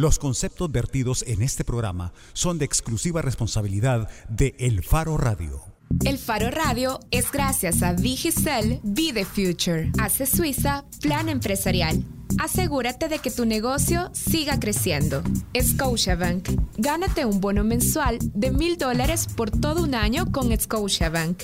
Los conceptos vertidos en este programa son de exclusiva responsabilidad de El Faro Radio. El Faro Radio es gracias a Vigicel Be the Future. Hace Suiza Plan Empresarial. Asegúrate de que tu negocio siga creciendo. Scotiabank. Gánate un bono mensual de mil dólares por todo un año con Scotiabank.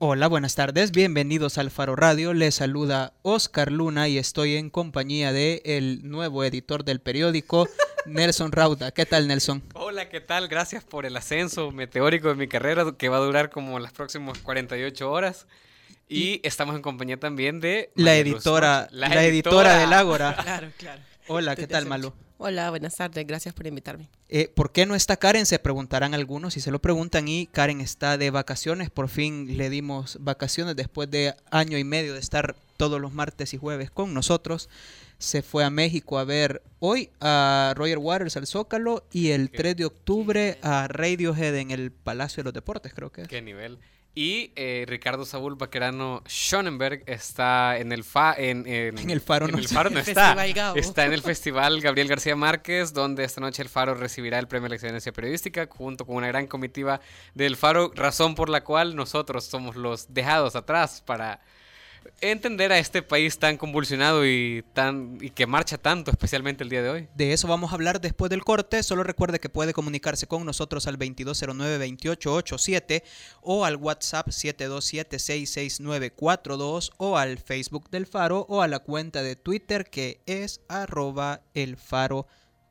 Hola, buenas tardes, bienvenidos al Faro Radio. Les saluda Oscar Luna y estoy en compañía de el nuevo editor del periódico, Nelson Rauda. ¿Qué tal, Nelson? Hola, ¿qué tal? Gracias por el ascenso meteórico de mi carrera que va a durar como las próximas 48 horas. Y estamos en compañía también de la editora, la, editora, del Ágora. Claro, claro. Hola, ¿qué tal, Malu? Hola, buenas tardes, gracias por invitarme. Eh, ¿Por qué no está Karen? Se preguntarán algunos y se lo preguntan y Karen está de vacaciones, por fin le dimos vacaciones después de año y medio de estar todos los martes y jueves con nosotros. Se fue a México a ver hoy a Roger Waters al Zócalo y el 3 de octubre a Radiohead en el Palacio de los Deportes, creo que es. ¿Qué nivel? Y eh, Ricardo Saúl Baquerano Schonenberg está en el fa en, el Faro no, el Faro no está. Está en el Festival Gabriel García Márquez, donde esta noche el Faro recibirá el premio de la excelencia periodística junto con una gran comitiva del Faro, razón por la cual nosotros somos los dejados atrás para entender a este país tan convulsionado y tan y que marcha tanto, especialmente el día de hoy. De eso vamos a hablar después del corte. Solo recuerde que puede comunicarse con nosotros al 2209-2887 o al WhatsApp 727-66942 o al Facebook del Faro o a la cuenta de Twitter que es arroba el Faro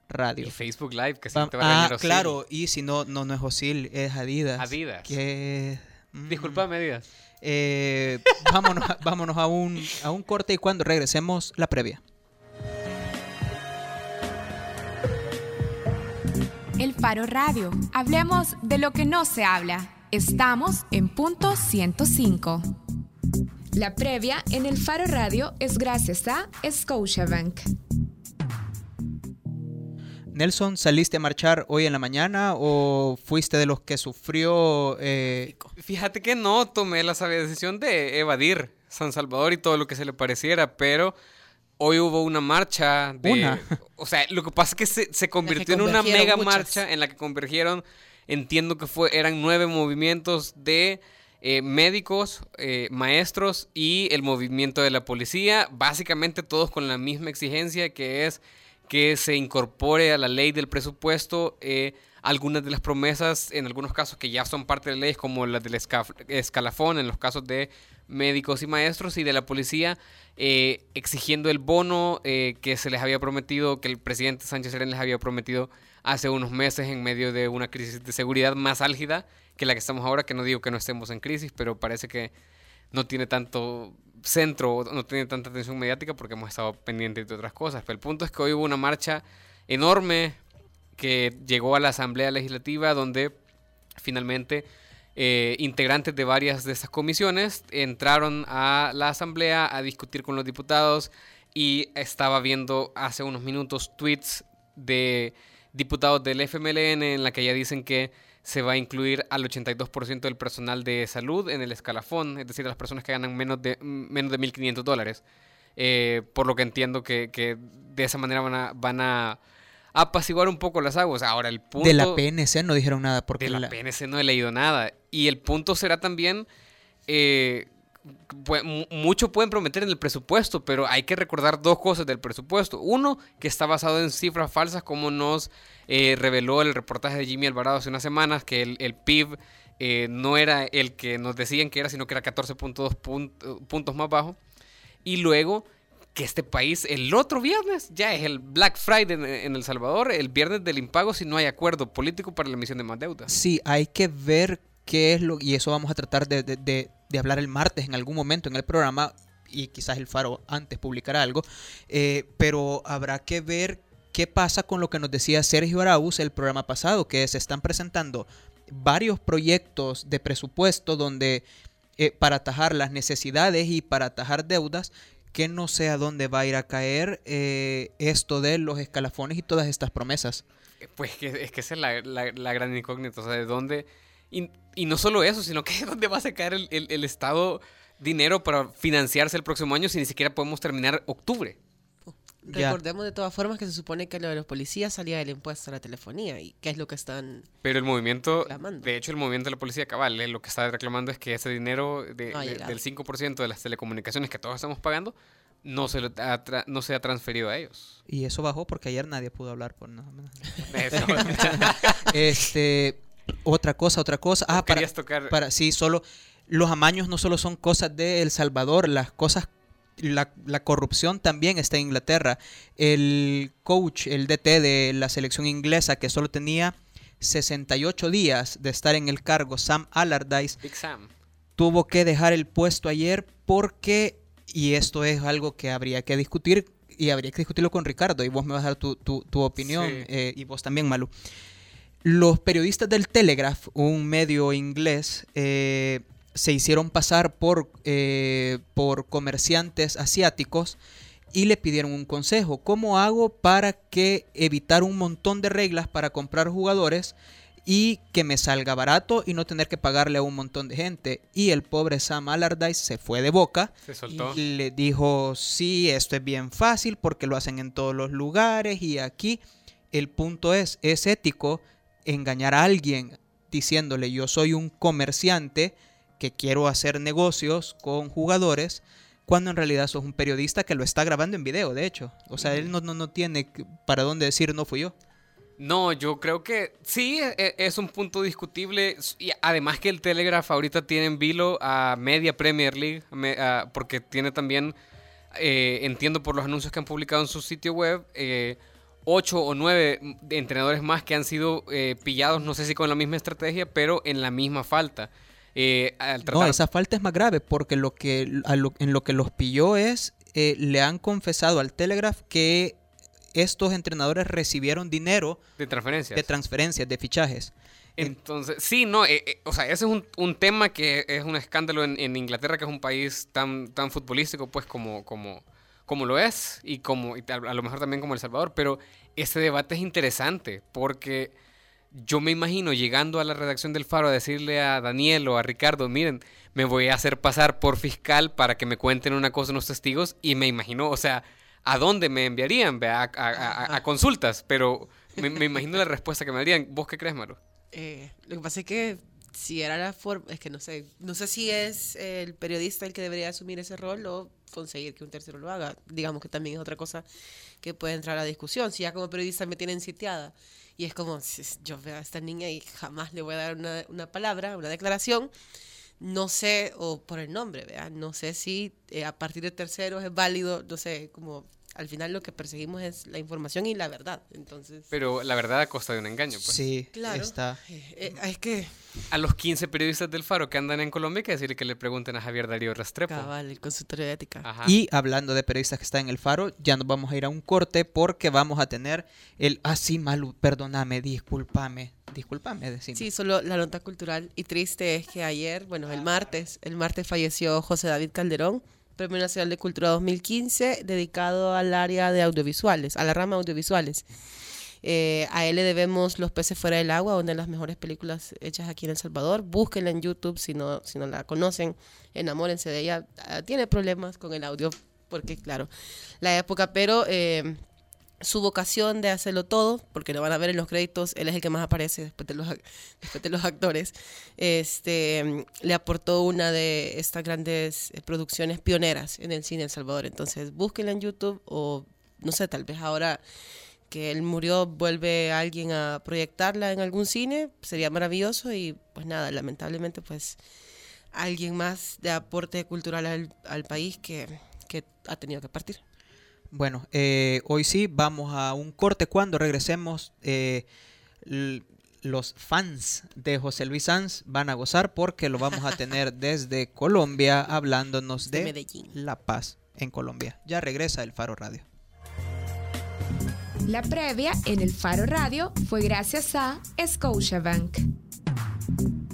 Radio. Y Facebook Live, que se te va a Ah, claro, y si no, no, no es Osil, es Adidas. Adidas. Que... Mm. Disculpame, Adidas. Eh, vámonos, vámonos a, un, a un corte y cuando regresemos la previa. El Faro Radio. Hablemos de lo que no se habla. Estamos en punto 105. La previa en el Faro Radio es gracias a Scotiabank. Nelson, ¿saliste a marchar hoy en la mañana o fuiste de los que sufrió? Eh... Fíjate que no, tomé la sabia decisión de evadir San Salvador y todo lo que se le pareciera, pero hoy hubo una marcha de... ¿Una? O sea, lo que pasa es que se, se convirtió en una mega marcha en la que convergieron, entiendo que fue, eran nueve movimientos de... Eh, médicos, eh, maestros y el movimiento de la policía, básicamente todos con la misma exigencia que es que se incorpore a la ley del presupuesto eh, algunas de las promesas, en algunos casos que ya son parte de la ley, como las del escalafón, en los casos de médicos y maestros y de la policía, eh, exigiendo el bono eh, que se les había prometido, que el presidente Sánchez Serén les había prometido hace unos meses en medio de una crisis de seguridad más álgida que la que estamos ahora, que no digo que no estemos en crisis, pero parece que no tiene tanto centro, no tiene tanta atención mediática porque hemos estado pendientes de otras cosas. Pero el punto es que hoy hubo una marcha enorme que llegó a la Asamblea Legislativa donde finalmente eh, integrantes de varias de esas comisiones entraron a la Asamblea a discutir con los diputados y estaba viendo hace unos minutos tweets de diputados del FMLN en la que ya dicen que se va a incluir al 82% del personal de salud en el escalafón, es decir, las personas que ganan menos de, menos de 1.500 dólares. Eh, por lo que entiendo que, que, de esa manera van a, van a apaciguar un poco las aguas. Ahora, el punto... De la PNC no dijeron nada. Porque de la, PNC no he leído nada. Y el punto será también... Eh, mucho pueden prometer en el presupuesto, pero hay que recordar dos cosas del presupuesto. Uno, que está basado en cifras falsas, como nos eh, reveló el reportaje de Jimmy Alvarado hace unas semanas, que el, PIB eh, no era el que nos decían que era, sino que era 14.2 puntos más bajo. Y luego que este país el otro viernes ya es el Black Friday en, El Salvador, el viernes del impago si no hay acuerdo político para la emisión de más deuda. Sí, hay que ver qué es lo, y eso vamos a tratar de, de hablar el martes en algún momento en el programa y quizás el Faro antes publicará algo, eh, pero habrá que ver qué pasa con lo que nos decía Sergio Arauz el programa pasado, que se están presentando varios proyectos de presupuesto donde eh, para atajar las necesidades y para atajar deudas, que no sé a dónde va a ir a caer eh, esto de los escalafones y todas estas promesas. Pues que, es que esa es la, la gran incógnita, o sea, de dónde y, no solo eso, sino que dónde va a sacar el, el, Estado dinero para financiarse el próximo año si ni siquiera podemos terminar octubre. Recordemos de todas formas que se supone que lo de los policías salía del impuesto a la telefonía y qué es lo que están Pero el movimiento, de hecho el movimiento de la policía cabal, eh, lo que está reclamando es que ese dinero del 5% de las telecomunicaciones que todos estamos pagando no se, ha no se ha transferido a ellos. Y eso bajó porque ayer nadie pudo hablar por nada este, otra cosa, otra cosa. Ah, para, tocar? para, sí, solo los amaños no solo son cosas de El Salvador, las cosas la, la, corrupción también está en Inglaterra. El coach, el DT de la selección inglesa, que solo tenía 68 días de estar en el cargo, Sam Allardyce, tuvo que dejar el puesto ayer porque, y esto es algo que habría que discutir, y habría que discutirlo con Ricardo, y vos me vas a dar tu, tu, opinión, eh, y vos también, Malu. Los periodistas del Telegraph, un medio inglés, eh, se hicieron pasar por, eh, por comerciantes asiáticos y le pidieron un consejo. ¿Cómo hago para que evitar un montón de reglas para comprar jugadores y que me salga barato y no tener que pagarle a un montón de gente? Y el pobre Sam Allardyce se fue de boca y le dijo, sí, esto es bien fácil porque lo hacen en todos los lugares y aquí el punto es, es ético engañar a alguien diciéndole yo soy un comerciante que quiero hacer negocios con jugadores, cuando en realidad sos un periodista que lo está grabando en video, de hecho. O sea, él no, no, no tiene para dónde decir no fui yo. No, yo creo que sí, e, e, es un punto discutible. Y además que el Telegraph ahorita tiene en vilo a media Premier League, porque tiene también, eh, entiendo por los anuncios que han publicado en su sitio web, eh, ocho o nueve entrenadores más que han sido eh, pillados, no sé si con la misma estrategia, pero en la misma falta. Eh, no, esa falta es más grave porque lo que, en lo que los pilló es, eh, le han confesado al Telegraph que estos entrenadores recibieron dinero de transferencias, de, transferencias, de fichajes. Entonces, sí, no, eh, o sea, ese es un, tema que es un escándalo en, Inglaterra, que es un país tan, tan futbolístico, pues, como, como, como lo es, y como y a lo mejor también como El Salvador, pero ese debate es interesante, porque yo me imagino llegando a la redacción del Faro a decirle a Daniel o a Ricardo, miren, me voy a hacer pasar por fiscal para que me cuenten una cosa unos testigos y me imagino, o sea, ¿a dónde me enviarían? A, consultas, pero me, imagino la respuesta que me darían. ¿Vos qué crees, Maru? Eh, lo que pasa es que si era la forma, es que no sé, no sé si es el periodista el que debería asumir ese rol o conseguir que un tercero lo haga. Digamos que también es otra cosa que puede entrar a la discusión. Si ya como periodista me tienen sitiada y es como, yo veo a esta niña y jamás le voy a dar una, una palabra, una declaración, no sé, o por el nombre, ¿vea? no sé si eh, a partir de terceros es válido, no sé, como al final lo que perseguimos es la información y la verdad. Entonces, Pero la verdad a costa de un engaño. Pues. Sí, claro. Está. Eh, eh, es que... A los 15 periodistas del Faro que andan en Colombia hay que decirle que le pregunten a Javier Darío Rastrepo. Cabal, el consultorio de ética. Y hablando de periodistas que están en el Faro, ya nos vamos a ir a un corte porque vamos a tener el... Ah, sí, Malu, perdóname, discúlpame. Discúlpame, decime. Sí, solo la nota cultural y triste es que ayer, bueno, el martes, el martes falleció José David Calderón, Premio Nacional de Cultura 2015, dedicado al área de audiovisuales, a la rama audiovisuales. Eh, a él le debemos Los peces fuera del agua, una de las mejores películas hechas aquí en El Salvador. Búsquenla en YouTube si no, si no la conocen, enamórense de ella. Ah, tiene problemas con el audio, porque claro, la época, pero eh, su vocación de hacerlo todo, porque lo van a ver en los créditos, él es el que más aparece después de los, después de los actores, este, le aportó una de estas grandes eh, producciones pioneras en el cine El Salvador. Entonces, búsquenla en YouTube o, no sé, tal vez ahora que él murió, vuelve alguien a proyectarla en algún cine, sería maravilloso y pues nada, lamentablemente pues alguien más de aporte cultural al, al país que, que ha tenido que partir. Bueno, eh, hoy sí vamos a un corte. Cuando regresemos, eh, los fans de José Luis Sanz van a gozar porque lo vamos a tener desde Colombia hablándonos de, La Paz en Colombia. Ya regresa el Faro Radio. La previa en el Faro Radio fue gracias a Scotiabank.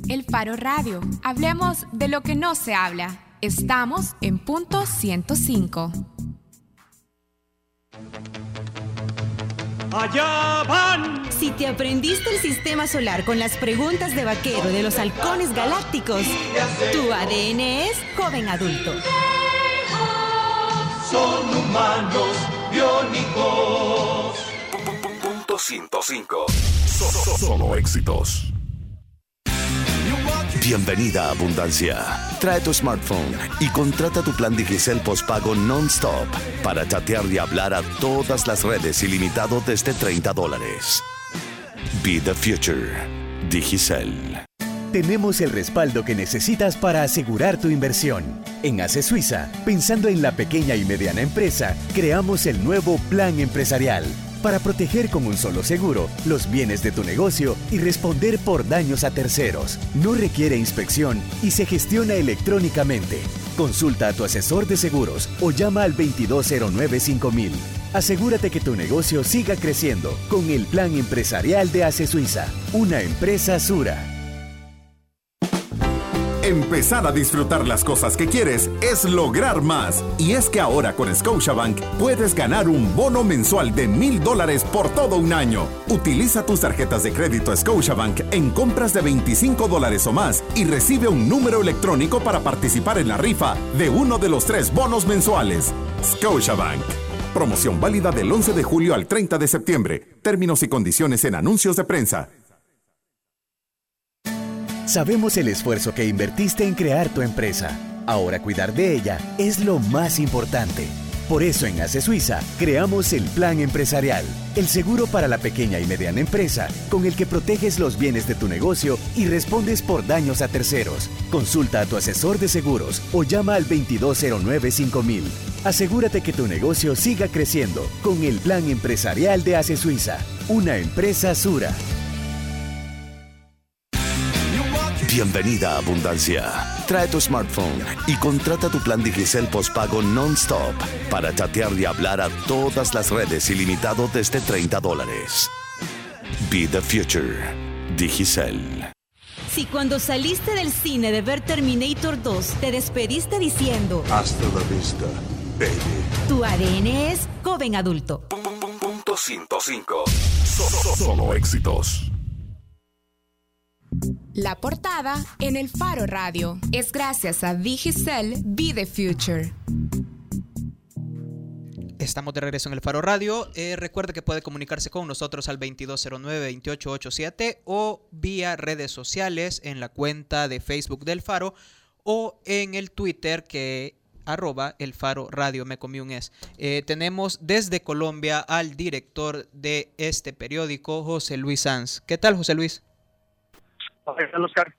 El Faro Radio. Hablemos de lo que no se habla. Estamos en punto 105. Allá van. Si te aprendiste el sistema solar con las preguntas de vaquero de los halcones galácticos, tu ADN es joven adulto. Son humanos biónicos. Punto 105. Solo éxitos. Bienvenida a Abundancia. Trae tu smartphone y contrata tu plan Digicel postpago non-stop para chatear y hablar a todas las redes ilimitado desde 30 dólares. Be the future. Digicel. Tenemos el respaldo que necesitas para asegurar tu inversión. En ACE Suiza, pensando en la pequeña y mediana empresa, creamos el nuevo Plan Empresarial para proteger con un solo seguro los bienes de tu negocio y responder por daños a terceros. No requiere inspección y se gestiona electrónicamente. Consulta a tu asesor de seguros o llama al 2209 5000. Asegúrate que tu negocio siga creciendo con el plan empresarial de ACE Suiza, una empresa Sura. Empezar a disfrutar las cosas que quieres es lograr más. Y es que ahora con Scotiabank puedes ganar un bono mensual de mil dólares por todo un año. Utiliza tus tarjetas de crédito Scotiabank en compras de 25 dólares o más y recibe un número electrónico para participar en la rifa de uno de los tres bonos mensuales. Scotiabank. Promoción válida del 11 de julio al 30 de septiembre. Términos y condiciones en anuncios de prensa. Sabemos el esfuerzo que invertiste en crear tu empresa. Ahora cuidar de ella es lo más importante. Por eso en ACE Suiza creamos el Plan Empresarial, el seguro para la pequeña y mediana empresa, con el que proteges los bienes de tu negocio y respondes por daños a terceros. Consulta a tu asesor de seguros o llama al 2209 5000. Asegúrate que tu negocio siga creciendo con el Plan Empresarial de ACE Suiza, una empresa Sura. Bienvenida a Abundancia. Trae tu smartphone y contrata tu plan Digicel postpago non-stop para chatear y hablar a todas las redes ilimitado desde 30 dólares. Be the future. Digicel. Si cuando saliste del cine de ver Terminator 2 te despediste diciendo Hasta la vista, baby. Tu ADN es joven adulto. Punto 105. Solo éxitos. La portada en el Faro Radio es gracias a Digicel Be the Future. Estamos de regreso en el Faro Radio. Eh, recuerde que puede comunicarse con nosotros al 2209-2887 o vía redes sociales en la cuenta de Facebook del Faro o en el Twitter que arroba el Faro Radio me comí un es. Eh, tenemos desde Colombia al director de este periódico, José Luis Sanz. ¿Qué tal, José Luis? Oscar.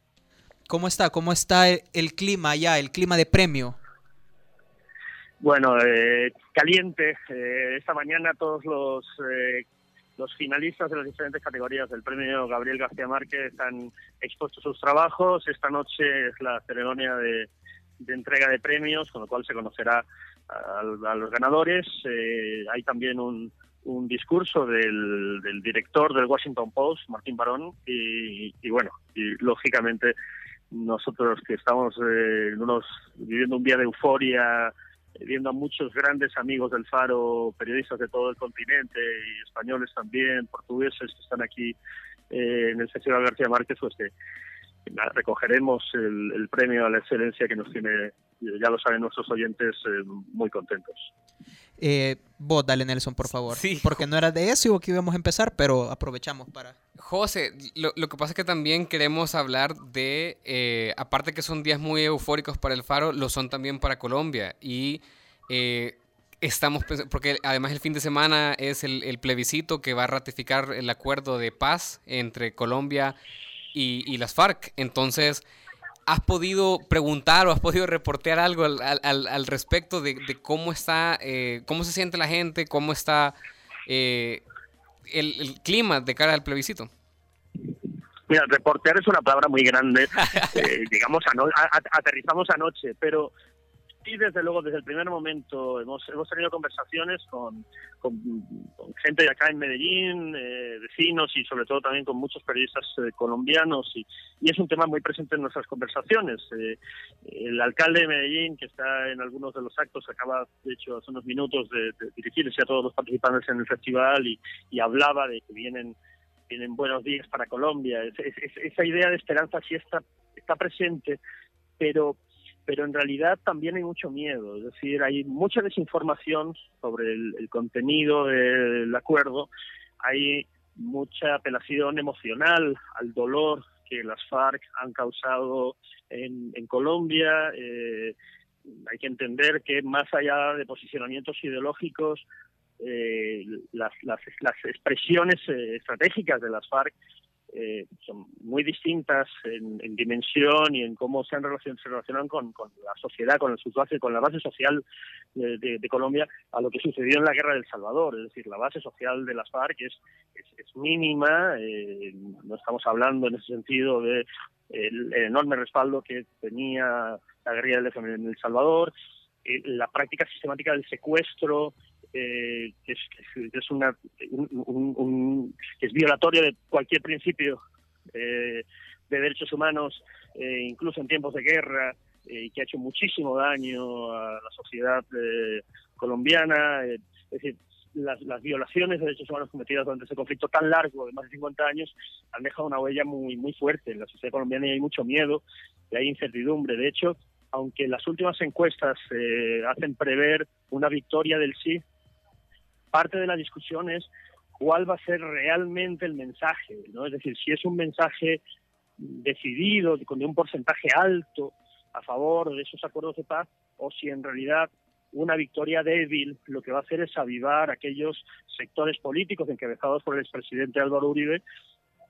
¿Cómo está? ¿Cómo está el, clima allá, el clima de premio? Bueno, eh, caliente. Eh, esta mañana todos los, eh, los finalistas de las diferentes categorías del premio Gabriel García Márquez han expuesto sus trabajos. Esta noche es la ceremonia de, entrega de premios, con lo cual se conocerá a, a los ganadores. hay también un, un discurso del, del, director del Washington Post, Martín Barón, y, bueno, y lógicamente nosotros que estamos eh, viviendo un día de euforia, viendo a muchos grandes amigos del Faro, periodistas de todo el continente, y españoles también, portugueses que están aquí eh, en el Festival García Márquez, pues que recogeremos el, premio a la excelencia que nos tiene, ya lo saben nuestros oyentes, eh, muy contentos. Eh, vos, dale Nelson, por favor. Sí. Porque no era de eso que íbamos a empezar, pero aprovechamos para... José, lo, que pasa es que también queremos hablar de, eh, aparte que son días muy eufóricos para el Faro, lo son también para Colombia. Y eh, estamos porque además el fin de semana es el, el, plebiscito que va a ratificar el acuerdo de paz entre Colombia y, y las FARC. Entonces ¿Has podido preguntar o has podido reportear algo al, al, respecto de, cómo está, eh, cómo se siente la gente, cómo está eh, el, clima de cara al plebiscito? Mira, reportear es una palabra muy grande. Eh, digamos, aterrizamos anoche, pero Sí, desde luego, desde el primer momento hemos, hemos tenido conversaciones con, con, gente de acá en Medellín, eh, vecinos y sobre todo también con muchos periodistas eh, colombianos y, y, es un tema muy presente en nuestras conversaciones. Eh, el alcalde de Medellín, que está en algunos de los actos, acaba, de hecho, hace unos minutos de, dirigirse a todos los participantes en el festival y, y hablaba de que vienen vienen buenos días para Colombia. esa idea de esperanza sí está, está presente, pero pero en realidad también hay mucho miedo, es decir, hay mucha desinformación sobre el, contenido del acuerdo, hay mucha apelación emocional al dolor que las FARC han causado en, Colombia. Eh, hay que entender que más allá de posicionamientos ideológicos, eh, las, las, las, expresiones eh, estratégicas de las FARC eh, son muy distintas en, dimensión y en cómo se, han relacion, se relacionan con, la sociedad, con, base, con la base social de, Colombia a lo que sucedió en la guerra del Salvador. Es decir, la base social de las FARC es, es, mínima, eh, no estamos hablando en ese sentido de el, enorme respaldo que tenía la guerrilla del en El Salvador, eh, la práctica sistemática del secuestro, eh, que, es, es, una, un, que es violatorio de cualquier principio eh, de derechos humanos, eh, incluso en tiempos de guerra, y que ha hecho muchísimo daño a la sociedad colombiana. es decir, las, las, violaciones de derechos humanos cometidas durante ese conflicto tan largo de más de 50 años han dejado una huella muy muy fuerte en la sociedad colombiana y hay mucho miedo y hay incertidumbre. De hecho, aunque las últimas encuestas hacen prever una victoria del sí, parte de la discusión es cuál va a ser realmente el mensaje, ¿no? Es decir, si es un mensaje decidido, con un porcentaje alto a favor de esos acuerdos de paz, o si en realidad una victoria débil lo que va a hacer es avivar aquellos sectores políticos encabezados por el expresidente Álvaro Uribe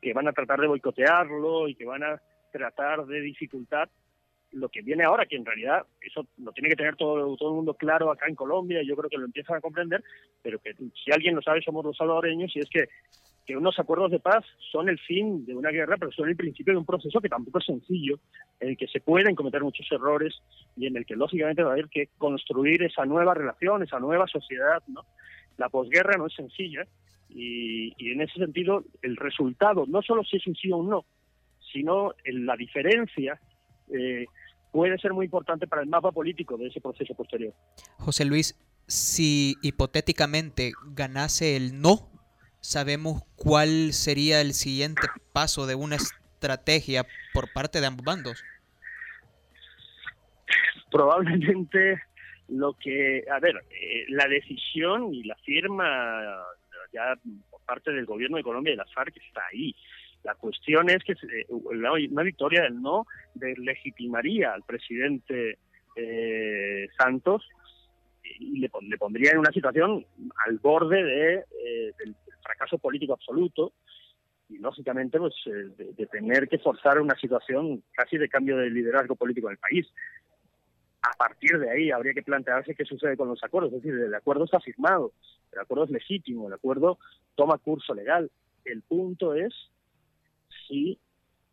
que van a tratar de boicotearlo y que van a tratar de dificultar lo que viene ahora, que en realidad eso lo tiene que tener todo, todo el mundo claro acá en Colombia, y yo creo que lo empiezan a comprender, pero que si alguien lo sabe somos los salvadoreños, y es que, que unos acuerdos de paz son el fin de una guerra, pero son el principio de un proceso que tampoco es sencillo, en el que se pueden cometer muchos errores y en el que lógicamente va a haber que construir esa nueva relación, esa nueva sociedad, ¿no? La posguerra no es sencilla, y, y en ese sentido el resultado, no solo si es un sí o un no, sino en la diferencia eh, puede ser muy importante para el mapa político de ese proceso posterior. José Luis, si hipotéticamente ganase el no, ¿sabemos cuál sería el siguiente paso de una estrategia por parte de ambos bandos? Probablemente lo que, a ver, eh, la decisión y la firma ya por parte del gobierno de Colombia y las FARC está ahí. La cuestión es que eh, una victoria del no deslegitimaría al presidente eh, Santos y le, pondría en una situación al borde de, eh, del fracaso político absoluto y lógicamente pues de, tener que forzar una situación casi de cambio de liderazgo político en el país. A partir de ahí habría que plantearse qué sucede con los acuerdos, es decir, el acuerdo está firmado, el acuerdo es legítimo, el acuerdo toma curso legal. El punto es si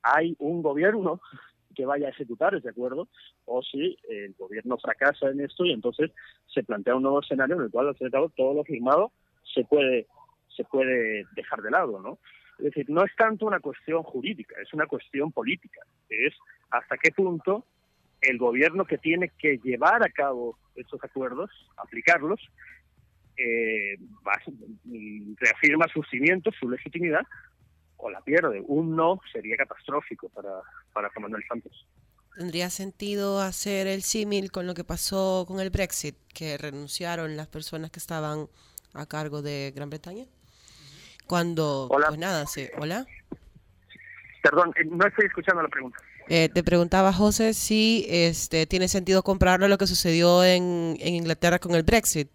hay un gobierno que vaya a ejecutar ese acuerdo o si el gobierno fracasa en esto y entonces se plantea un nuevo escenario en el cual al fin todo lo firmado se puede se puede dejar de lado, ¿no? Es decir, no es tanto una cuestión jurídica, es una cuestión política. Es hasta qué punto el gobierno que tiene que llevar a cabo estos acuerdos, aplicarlos, eh, reafirma sus cimientos, su legitimidad, o la pierde. Un no sería catastrófico para, para Juan Manuel Santos. ¿Tendría sentido hacer el símil con lo que pasó con el Brexit, que renunciaron las personas que estaban a cargo de Gran Bretaña? Cuando, hola. pues nada, sí. ¿Hola? Perdón, eh, no estoy escuchando la pregunta. Eh, te preguntaba, José, si este, tiene sentido compararlo a lo que sucedió en, en Inglaterra con el Brexit.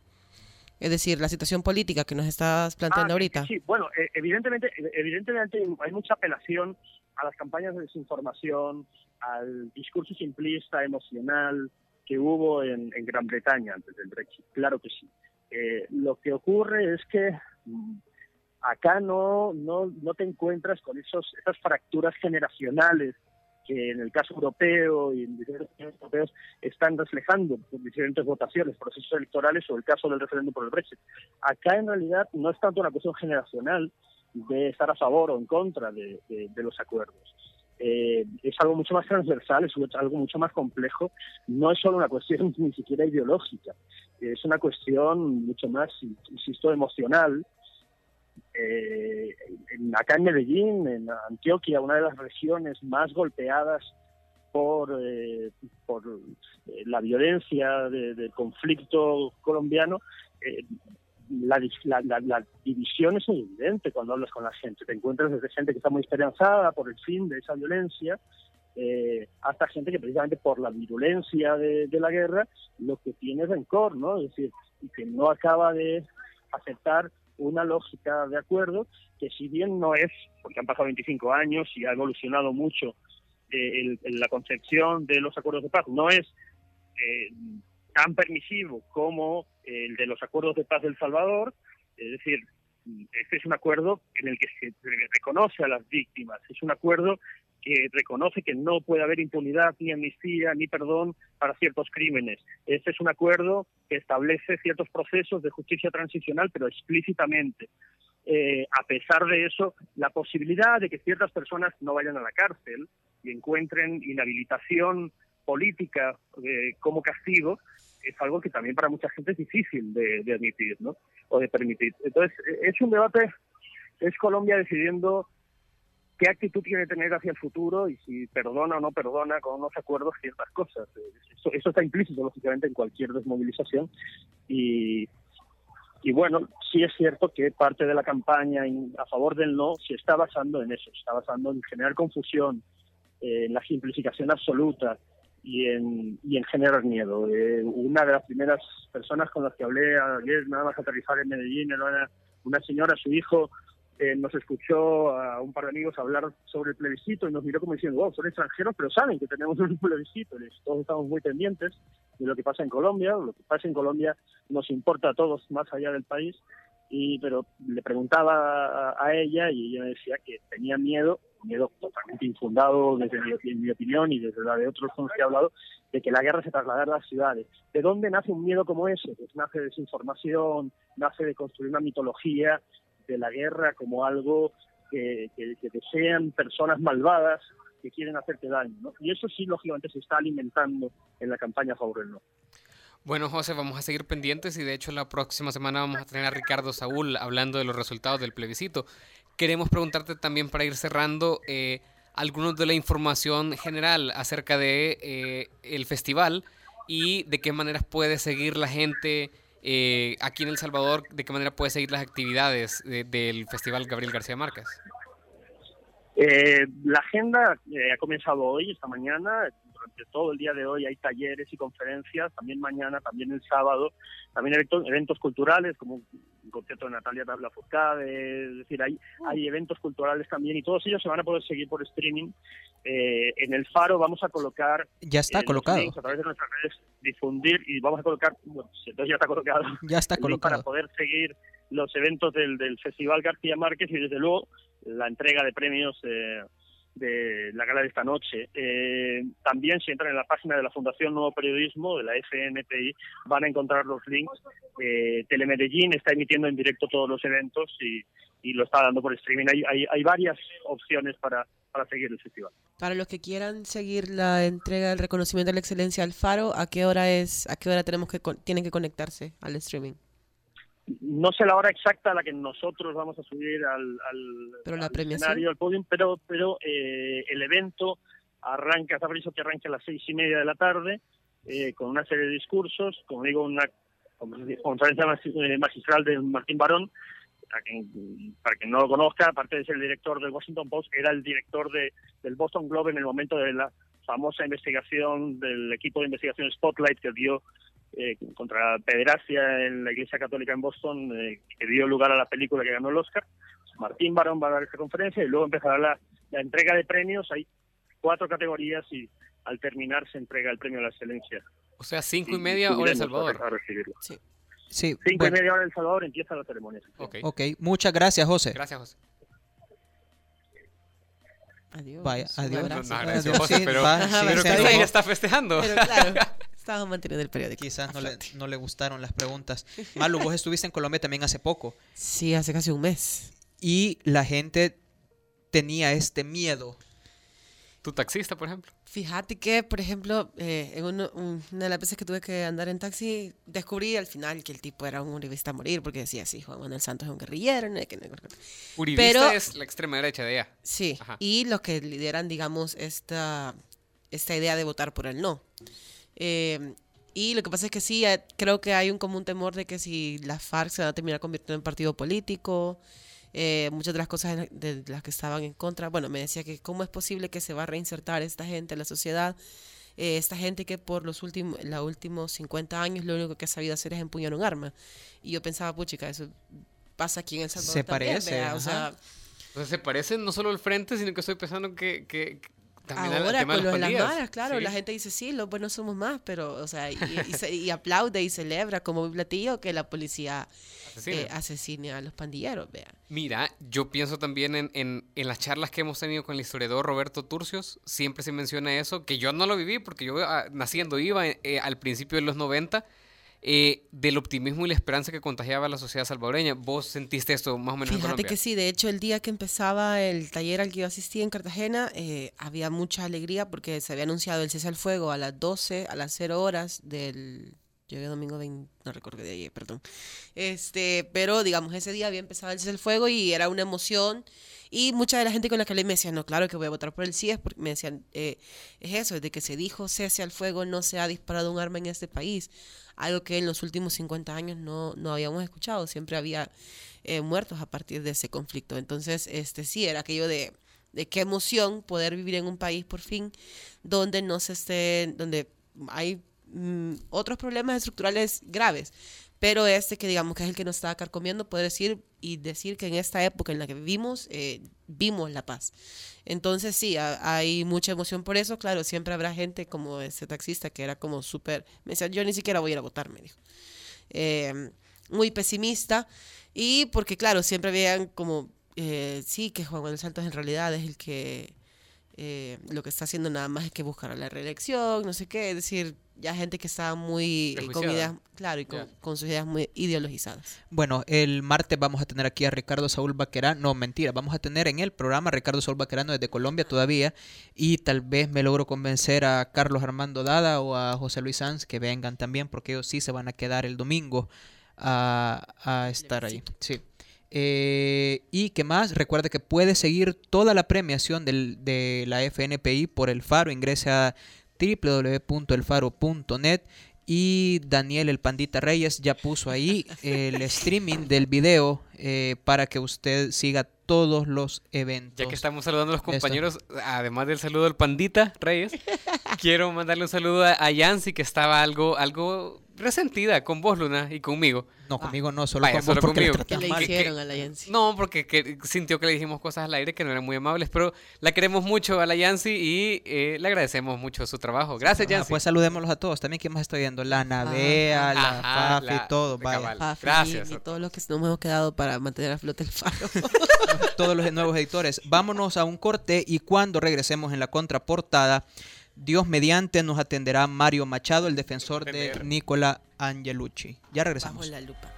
Es decir, la situación política que nos estás planteando ah, ahorita. Sí, bueno, eh, evidentemente, evidentemente hay mucha apelación a las campañas de desinformación, al discurso simplista, emocional que hubo en, Gran Bretaña antes del Brexit. Claro que sí. Eh, lo que ocurre es que mm, acá no, no, no te encuentras con esos, esas fracturas generacionales que en el caso europeo y en diferentes países europeos están reflejando diferentes votaciones, procesos electorales o el caso del referéndum por el Brexit. Acá en realidad no es tanto una cuestión generacional de estar a favor o en contra de, los acuerdos. Eh, es algo mucho más transversal, es algo mucho más complejo, no es solo una cuestión ni siquiera ideológica, es una cuestión mucho más, insisto, emocional, eh, acá en Medellín, en Antioquia, una de las regiones más golpeadas por, eh, por eh, la violencia del conflicto colombiano, la, la, división es muy evidente cuando hablas con la gente. Te encuentras desde gente que está muy esperanzada por el fin de esa violencia, eh, hasta gente que precisamente por la virulencia de, la guerra lo que tiene es rencor, ¿no? Es decir, que no acaba de aceptar una lógica de acuerdo que si bien no es, porque han pasado 25 años y ha evolucionado mucho eh, la concepción de los acuerdos de paz, no es eh, tan permisivo como el de los acuerdos de paz del Salvador, es decir, este es un acuerdo en el que se reconoce a las víctimas, es un acuerdo que reconoce que no puede haber impunidad, ni amnistía, ni perdón para ciertos crímenes. Este es un acuerdo que establece ciertos procesos de justicia transicional, pero explícitamente. Eh, a pesar de eso, la posibilidad de que ciertas personas no vayan a la cárcel y encuentren inhabilitación política eh, como castigo es algo que también para mucha gente es difícil de, admitir ¿no? o de permitir. Entonces, es un debate, es Colombia decidiendo qué actitud quiere tener hacia el futuro y si perdona o no perdona con unos acuerdos ciertas cosas. Eso, eso está implícito, lógicamente, en cualquier desmovilización. Y, bueno, sí es cierto que parte de la campaña a favor del no se está basando en eso, se está basando en generar confusión, en la simplificación absoluta y en, y en generar miedo. Eh, una de las primeras personas con las que hablé ayer, nada más aterrizar en Medellín, era una, una señora, su hijo, eh, nos escuchó a un par de amigos hablar sobre el plebiscito y nos miró como diciendo, wow, son extranjeros, pero saben que tenemos un plebiscito. todos estamos muy pendientes de lo que pasa en Colombia. Lo que pasa en Colombia nos importa a todos más allá del país. Y, pero le preguntaba a, ella y ella me decía que tenía miedo, miedo totalmente infundado desde mi, opinión y desde la de otros con los que he hablado, de que la guerra se trasladara a las ciudades. ¿De dónde nace un miedo como ese? Pues nace de desinformación, nace de construir una mitología de la guerra como algo que, desean personas malvadas que quieren hacerte daño. Y eso sí, lógicamente, se está alimentando en la campaña a favor del no. Bueno, José, vamos a seguir pendientes y de hecho la próxima semana vamos a tener a Ricardo Saúl hablando de los resultados del plebiscito. Queremos preguntarte también para ir cerrando eh, algunos de la información general acerca de eh, el festival y de qué maneras puede seguir la gente eh, aquí en El Salvador, ¿de qué manera puede seguir las actividades del Festival Gabriel García Márquez? Eh, la agenda eh, ha comenzado hoy, esta mañana. Durante todo el día de hoy hay talleres y conferencias, también mañana, también el sábado. También eventos, eventos culturales, como un concierto de Natalia Tabla Furcade. Es decir, hay, hay eventos culturales también y todos ellos se van a poder seguir por streaming. Eh, en el Faro vamos a colocar... Ya está colocado. A través de nuestras redes difundir y vamos a colocar... Bueno, entonces ya está colocado. Ya está colocado. Para poder seguir los eventos del, del Festival García Márquez y desde luego la entrega de premios eh, de la gala de esta noche. Eh, también si entran en la página de la Fundación Nuevo Periodismo, de la FNPI, van a encontrar los links. Eh, Telemedellín está emitiendo en directo todos los eventos y, lo está dando por streaming. Hay, hay, hay varias opciones para, para seguir el festival. Para los que quieran seguir la entrega del reconocimiento de la excelencia al Faro, ¿a qué hora es, a qué hora tenemos que tienen que conectarse al streaming? No sé la hora exacta a la que nosotros vamos a subir al, escenario, al podium, pero, pero eh, el evento arranca, está previsto que arranque a las seis y media de la tarde, eh, con una serie de discursos, como digo, una conferencia eh, magistral de Martín Barón, para quien, para quien no lo conozca, aparte de ser el director del Washington Post, era el director de, del Boston Globe en el momento de la famosa investigación del equipo de investigación Spotlight que dio eh, contra pederastia en la Iglesia Católica en Boston, eh, que dio lugar a la película que ganó el Oscar. Martín Barón va a dar esta conferencia y luego empezará la, entrega de premios. Hay cuatro categorías y al terminar se entrega el premio a la excelencia. O sea, cinco y, media hora El Salvador. Sí. sí. Cinco y media hora El Salvador empieza la ceremonia. Okay. ok, muchas gracias, José. Gracias, José. Adiós. Vaya, adiós. gracias, José, pero, pero que está festejando. Pero claro. Estaba manteniendo el periódico. Quizás no le, no le gustaron las preguntas. Malu, vos estuviste en Colombia también hace poco. Sí, hace casi un mes. Y la gente tenía este miedo. ¿Tu taxista, por ejemplo? Fíjate que, por ejemplo, eh, en una de las veces que tuve que andar en taxi, descubrí al final que el tipo era un uribista a morir, porque decía, sí, Juan Manuel Santos es un guerrillero. No que uribista es la extrema derecha de ella. Sí, y los que lideran, digamos, esta, esta idea de votar por el no. Eh, Y lo que pasa es que sí, eh, creo que hay un común temor de que si la FARC se va a terminar convirtiendo en partido político, eh, muchas de las cosas de las que estaban en contra, bueno, me decía que cómo es posible que se va a reinsertar esta gente en la sociedad, eh, esta gente que por los últimos, los últimos 50 años lo único que ha sabido hacer es empuñar un arma. Y yo pensaba, puchica, eso pasa aquí en El Salvador. Se parece. O sea, o sea, se parece no solo el frente, sino que estoy pensando que, que, Ahora, con lo de las maras, claro, la gente dice, sí, los buenos somos más, pero, o sea, y, aplaude y celebra como un platillo que la policía eh, asesine a los pandilleros, vea. Mira, yo pienso también en, en, en, las charlas que hemos tenido con el historiador Roberto Turcios, siempre se menciona eso, que yo no lo viví porque yo ah, naciendo iba eh, al principio de los 90, eh, del optimismo y la esperanza que contagiaba la sociedad salvadoreña. ¿Vos sentiste esto más o menos Fíjate que sí, de hecho el día que empezaba el taller al que yo asistí en Cartagena, eh, había mucha alegría porque se había anunciado el cese al fuego a las 12, a las 0 horas del... Llegué domingo 20, no recuerdo de ahí, perdón. Este, pero digamos, ese día había empezado el cese al fuego y era una emoción. Y mucha de la gente con la que hablé me decía, no, claro que voy a votar por el CIES, porque me decían, eh, es eso, desde que se dijo cese al fuego no se ha disparado un arma en este país algo que en los últimos 50 años no, no habíamos escuchado, siempre había eh, muertos a partir de ese conflicto. Entonces, este sí, era aquello de, de qué emoción poder vivir en un país por fin donde no se esté, donde hay mm, otros problemas estructurales graves, pero este que digamos que es el que nos está carcomiendo, poder decir y decir que en esta época en la que vivimos, eh, vimos la paz. Entonces sí, hay mucha emoción por eso, claro, siempre habrá gente como ese taxista que era como súper, me decía, yo ni siquiera voy a ir a votar, me dijo. Em, muy pesimista y porque claro, siempre veían como, eh, sí, que Juan Manuel Santos en realidad es el que eh, lo que está haciendo nada más es que buscar la reelección, no sé qué, es decir, ya gente que estaba muy con ideas, claro, y con, sus ideas muy ideologizadas. Bueno, el martes vamos a tener aquí a Ricardo Saúl Baquerano, no, mentira, vamos a tener en el programa a Ricardo Saúl Baquerano desde Colombia todavía, y tal vez me logro convencer a Carlos Armando Dada o a José Luis Sanz que vengan también, porque ellos sí se van a quedar el domingo a, a estar ahí. Sí. Eh, y que más, recuerde que puede seguir toda la premiación del, de la FNPI por el Faro. Ingrese a www.elfaro.net y Daniel el Pandita Reyes ya puso ahí el streaming del video eh, para que usted siga todos los eventos. Ya que estamos saludando a los compañeros, además del saludo del Pandita Reyes, quiero mandarle un saludo a, Yancy que estaba algo, algo resentida con vos, Luna, y conmigo. No, conmigo no, solo con vos porque ¿Qué le hicieron a la Yancy? No, porque sintió que le dijimos cosas al aire que no eran muy amables, pero la queremos mucho a la Yancy y eh, le agradecemos mucho su trabajo. Gracias, Yancy. pues saludémoslos a todos. También que hemos estado viendo la Navea, la Fafi, y todo. Vaya. Gracias. Y, todos los que nos hemos quedado para mantener a flote el faro. todos los nuevos editores. Vámonos a un corte y cuando regresemos en la contraportada Dios mediante nos atenderá Mario Machado, el defensor de Nicola Angelucci. Ya regresamos. la lupa.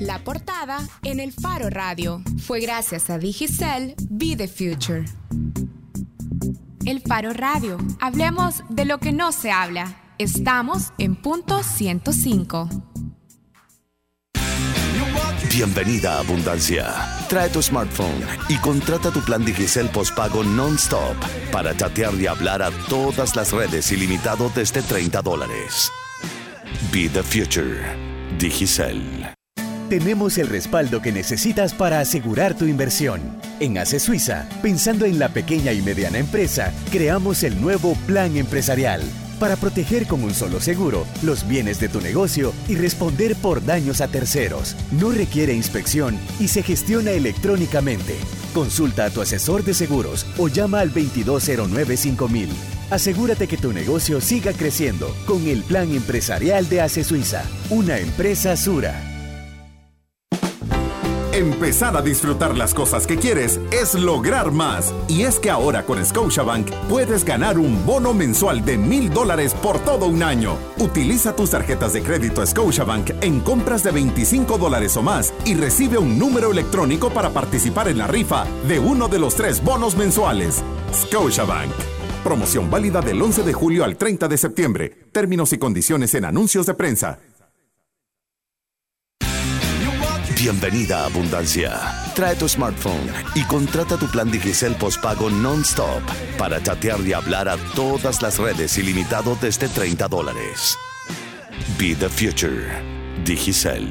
La portada en el Faro Radio fue gracias a Digicel Be the Future. El Faro Radio. Hablemos de lo que no se habla. Estamos en punto 105. Bienvenida a Abundancia. Trae tu smartphone y contrata tu plan Digicel postpago non-stop para chatear y hablar a todas las redes ilimitado desde 30 dólares. Be the future. Digicel. Tenemos el respaldo que necesitas para asegurar tu inversión. En ACE Suiza, pensando en la pequeña y mediana empresa, creamos el nuevo Plan Empresarial para proteger con un solo seguro los bienes de tu negocio y responder por daños a terceros. No requiere inspección y se gestiona electrónicamente. Consulta a tu asesor de seguros o llama al 2209-5000. Asegúrate que tu negocio siga creciendo con el plan empresarial de ACE Suiza, una empresa Sura. Empezar a disfrutar las cosas que quieres es lograr más. Y es que ahora con Scotiabank puedes ganar un bono mensual de mil dólares por todo un año. Utiliza tus tarjetas de crédito Scotiabank en compras de 25 dólares o más y recibe un número electrónico para participar en la rifa de uno de los tres bonos mensuales. Scotiabank. Promoción válida del 11 de julio al 30 de septiembre. Términos y condiciones en anuncios de prensa. Bienvenida a Abundancia. Trae tu smartphone y contrata tu plan Digicel postpago non-stop para chatear y hablar a todas las redes ilimitado desde 30 dólares. Be the future. Digicel.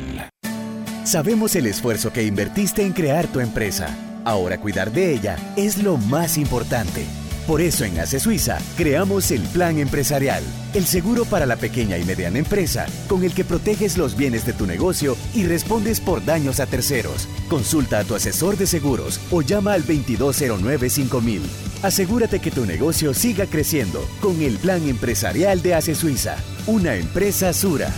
Sabemos el esfuerzo que invertiste en crear tu empresa. Ahora cuidar de ella es lo más importante. Por eso en ACE Suiza creamos el Plan Empresarial, el seguro para la pequeña y mediana empresa, con el que proteges los bienes de tu negocio y respondes por daños a terceros. Consulta a tu asesor de seguros o llama al 2209 5000. Asegúrate que tu negocio siga creciendo con el Plan Empresarial de ACE Suiza, una empresa Sura.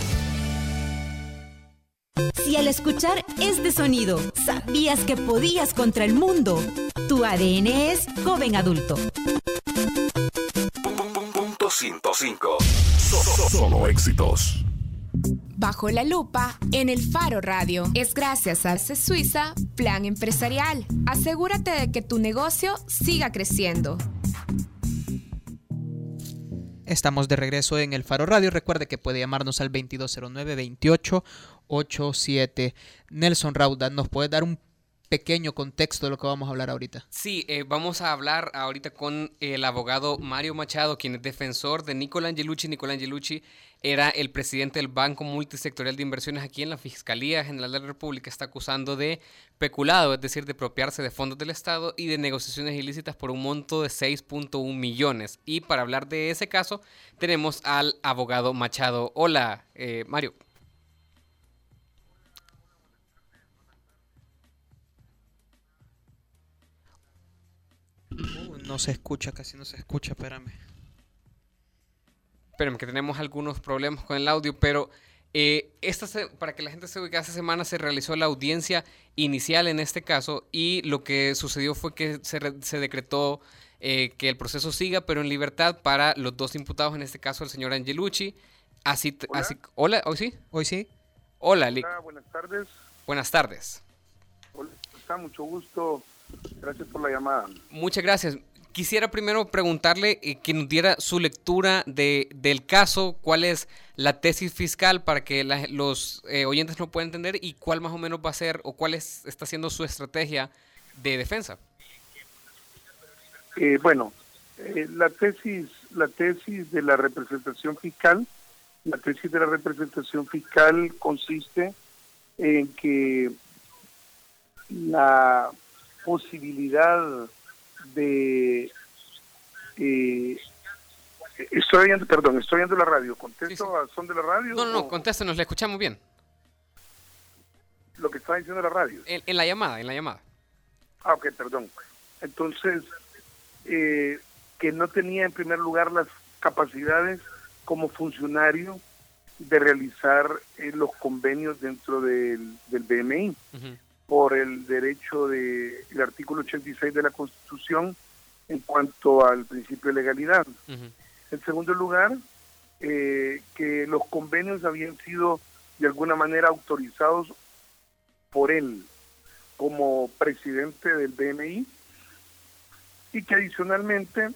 Si al escuchar este sonido sabías que podías contra el mundo, tu ADN es joven adulto. Punto 105. Solo éxitos. Bajo la lupa en el Faro Radio. Es gracias a C Suiza Plan Empresarial. Asegúrate de que tu negocio siga creciendo. Estamos de regreso en el Faro Radio. Recuerde que puede llamarnos al 2209-2887. Nelson Rauda, ¿nos puede dar un pequeño contexto de lo que vamos a hablar ahorita? Sí, eh, vamos a hablar ahorita con el abogado Mario Machado, quien es defensor de Nicolás Angelucci. Nicolás Angelucci era el presidente del Banco Multisectorial de Inversiones aquí en la Fiscalía General de la República. Está acusando de peculado, es decir, de apropiarse de fondos del Estado y de negociaciones ilícitas por un monto de 6.1 millones. Y para hablar de ese caso, tenemos al abogado Machado. Hola, eh, Mario. Uh, no se escucha, casi no se escucha, espérame. Espérame, que tenemos algunos problemas con el audio, pero eh, esta para que la gente se ubique, esta semana se realizó la audiencia inicial en este caso y lo que sucedió fue que se, se decretó eh, que el proceso siga, pero en libertad para los dos imputados, en este caso el señor Angelucci. Así, hola, así, hola hoy sí, hoy sí. Hola, hola buenas tardes. Buenas tardes. Hola, está mucho gusto. Gracias por la llamada. Muchas gracias. Quisiera primero preguntarle eh, que nos diera su lectura de, del caso, cuál es la tesis fiscal para que la, los eh, oyentes lo puedan entender y cuál más o menos va a ser o cuál es, está siendo su estrategia de defensa. Eh, bueno, eh, la tesis la tesis de la representación fiscal, la tesis de la representación fiscal consiste en que la posibilidad de eh, estoy oyendo, perdón, estoy oyendo la radio, contesto a son de la radio. No, no, no, contéstenos, le escuchamos bien. Lo que está diciendo la radio. En, en, la llamada, en la llamada. Ah, ok, perdón. Entonces, eh, que no tenía en primer lugar las capacidades como funcionario de realizar eh, los convenios dentro del, del BMI. Uh -huh por el derecho del de, artículo 86 de la Constitución en cuanto al principio de legalidad. Uh -huh. En segundo lugar, eh, que los convenios habían sido de alguna manera autorizados por él como presidente del BMI y que adicionalmente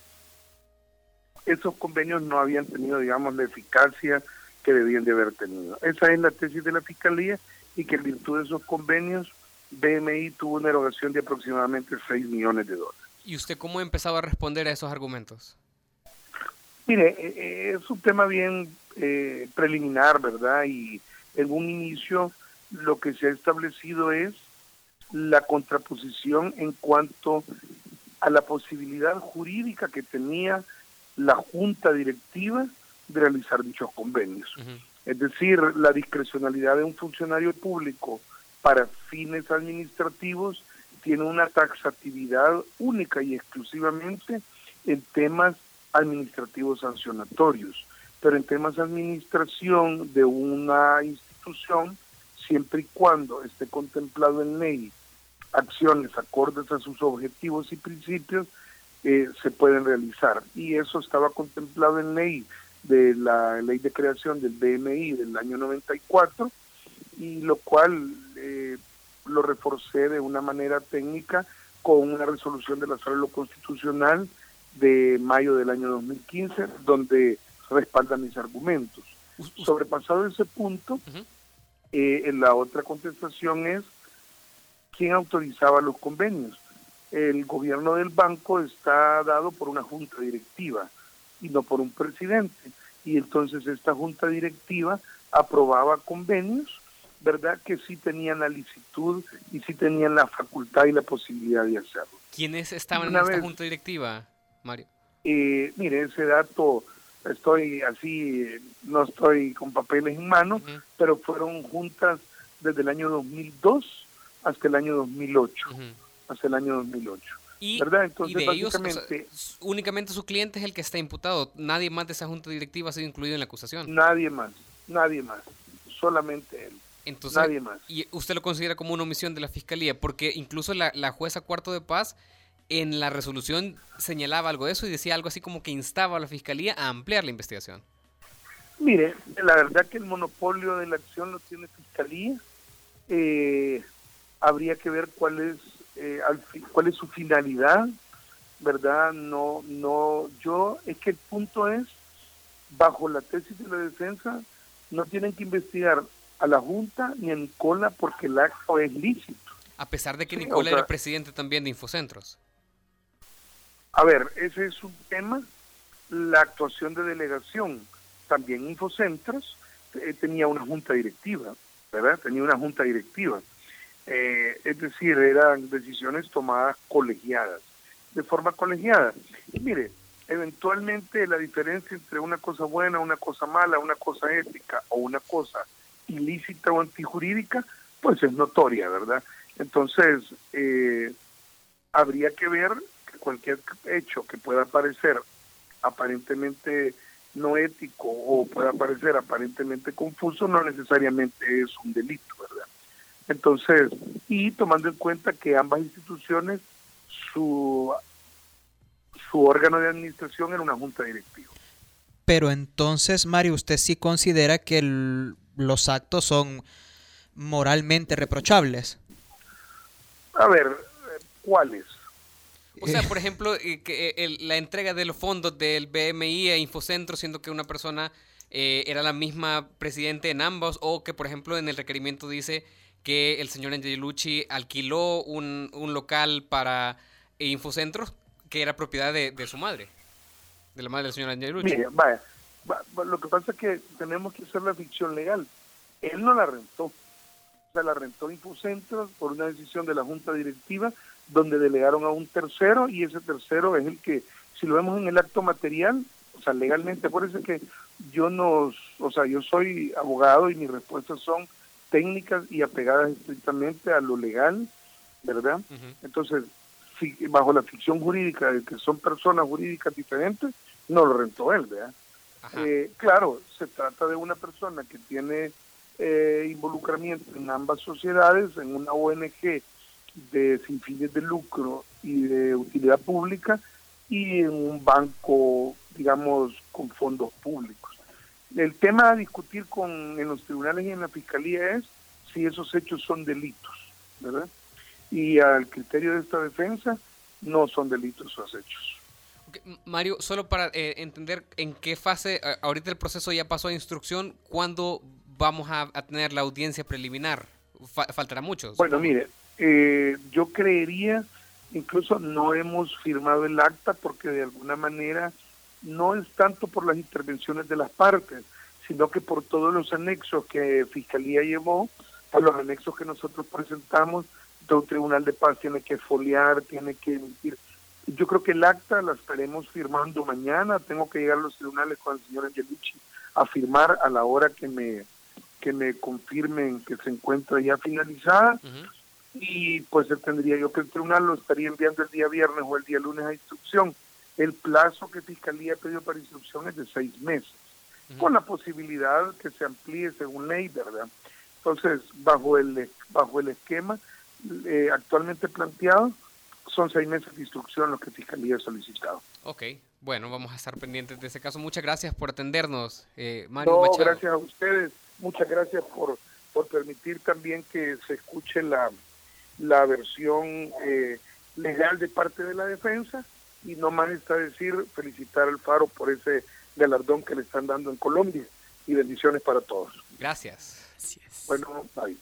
esos convenios no habían tenido, digamos, la eficacia que debían de haber tenido. Esa es la tesis de la Fiscalía y que en virtud de esos convenios BMI tuvo una erogación de aproximadamente 6 millones de dólares. ¿Y usted cómo empezaba a responder a esos argumentos? Mire, es un tema bien eh, preliminar, ¿verdad? Y en un inicio lo que se ha establecido es la contraposición en cuanto a la posibilidad jurídica que tenía la junta directiva de realizar dichos convenios. Uh -huh. Es decir, la discrecionalidad de un funcionario público para fines administrativos tiene una taxatividad única y exclusivamente en temas administrativos sancionatorios, pero en temas de administración de una institución, siempre y cuando esté contemplado en ley acciones acordes a sus objetivos y principios, eh, se pueden realizar. Y eso estaba contemplado en ley de la ley de creación del BMI del año 94, y lo cual eh, lo reforcé de una manera técnica con una resolución de la Sala Constitucional de mayo del año 2015, donde respalda mis argumentos. Sobrepasado ese punto, uh -huh. eh, la otra contestación es ¿quién autorizaba los convenios? El gobierno del banco está dado por una junta directiva y no por un presidente. Y entonces esta junta directiva aprobaba convenios, ¿verdad? Que sí tenían la licitud y sí tenían la facultad y la posibilidad de hacerlo. ¿Quiénes estaban en esta junta directiva, Mario? Eh, mire, ese dato estoy así, no estoy con papeles en mano, pero fueron juntas desde el año 2002 hasta el año 2008, hasta el año 2008. Y, ¿verdad? Entonces, de ellos, únicamente su cliente es el que está imputado. Nadie más de esa junta directiva ha sido incluido en la acusación. Nadie más, nadie más, solamente él. Entonces, nadie más. ¿Y usted lo considera como una omisión de la fiscalía? Porque incluso la, la jueza Cuarto de Paz en la resolución señalaba algo de eso y decía algo así como que instaba a la fiscalía a ampliar la investigación. Mire, la verdad que el monopolio de la acción lo tiene fiscalía. Eh, habría que ver cuál es eh, cuál es su finalidad, verdad. No, no. Yo es que el punto es bajo la tesis de la defensa no tienen que investigar a la Junta ni a Nicola porque el acto es lícito. A pesar de que Nicola era presidente también de Infocentros. A ver, ese es un tema, la actuación de delegación. También Infocentros eh, tenía una junta directiva, ¿verdad? Tenía una junta directiva. Eh, es decir, eran decisiones tomadas colegiadas, de forma colegiada. Y mire, eventualmente la diferencia entre una cosa buena, una cosa mala, una cosa ética o una cosa ilícita o antijurídica, pues es notoria, ¿verdad? Entonces, eh, habría que ver cualquier hecho que pueda parecer aparentemente no ético o pueda parecer aparentemente confuso, no necesariamente es un delito, ¿verdad? Entonces, y tomando en cuenta que ambas instituciones, su, su órgano de administración era una junta directiva. Pero entonces, Mario, ¿usted sí considera que los actos son moralmente reprochables? A ver, ¿cuáles? O sea, por ejemplo, eh, que eh, la entrega de los fondos del BMI a Infocentro, siendo que una persona eh, era la misma presidente en ambos, o que, por ejemplo, en el requerimiento dice que el señor Angelucci alquiló un, un local para Infocentros que era propiedad de, su madre, de la madre del señor Angelucci. Mire, vaya, lo que pasa es que tenemos que hacer la ficción legal. Él no la rentó. O sea, la rentó Infocentros por una decisión de la Junta Directiva donde delegaron a un tercero y ese tercero es el que, si lo vemos en el acto material, o sea, legalmente, por eso es que yo no, o sea, yo soy abogado y mis respuestas son técnicas y apegadas estrictamente a lo legal, ¿verdad? Entonces, bajo la ficción jurídica de que son personas jurídicas diferentes, no lo rentó él, ¿verdad? Eh, claro, se trata de una persona que tiene eh, involucramiento en ambas sociedades, en una ONG de sin fines de lucro y de utilidad pública y en un banco, digamos, con fondos públicos. El tema a discutir con, en los tribunales y en la fiscalía es si esos hechos son delitos, ¿verdad? Y al criterio de esta defensa, no son delitos esos hechos. Mario, solo para eh, entender en qué fase, ahorita el proceso ya pasó a instrucción, ¿cuándo vamos a, tener la audiencia preliminar? faltará mucho. Bueno, mire, eh, yo creería, incluso no hemos firmado el acta porque de alguna manera no es tanto por las intervenciones de las partes, sino que por todos los anexos que Fiscalía llevó, a los anexos que nosotros presentamos, todo tribunal de paz tiene que foliar, tiene que emitir. Yo creo que el acta la estaremos firmando mañana, tengo que llegar a los tribunales con el señor Angelici a firmar a la hora que me que me confirmen que se encuentra ya finalizada y pues tendría yo que el tribunal lo estaría enviando el día viernes o el día lunes a instrucción. El plazo que Fiscalía pidió para instrucción es de seis meses, con la posibilidad que se amplíe según ley, ¿verdad? Entonces, bajo el, bajo el esquema eh, actualmente planteado, son seis meses de instrucción los que Fiscalía ha solicitado. Ok, bueno, vamos a estar pendientes de ese caso. Muchas gracias por atendernos, eh, Mario no, gracias a ustedes. Muchas gracias por, por permitir también que se escuche la, la versión eh, legal de parte de la defensa y no más está decir felicitar al Faro por ese galardón que le están dando en Colombia y bendiciones para todos. Gracias. Bueno, bye.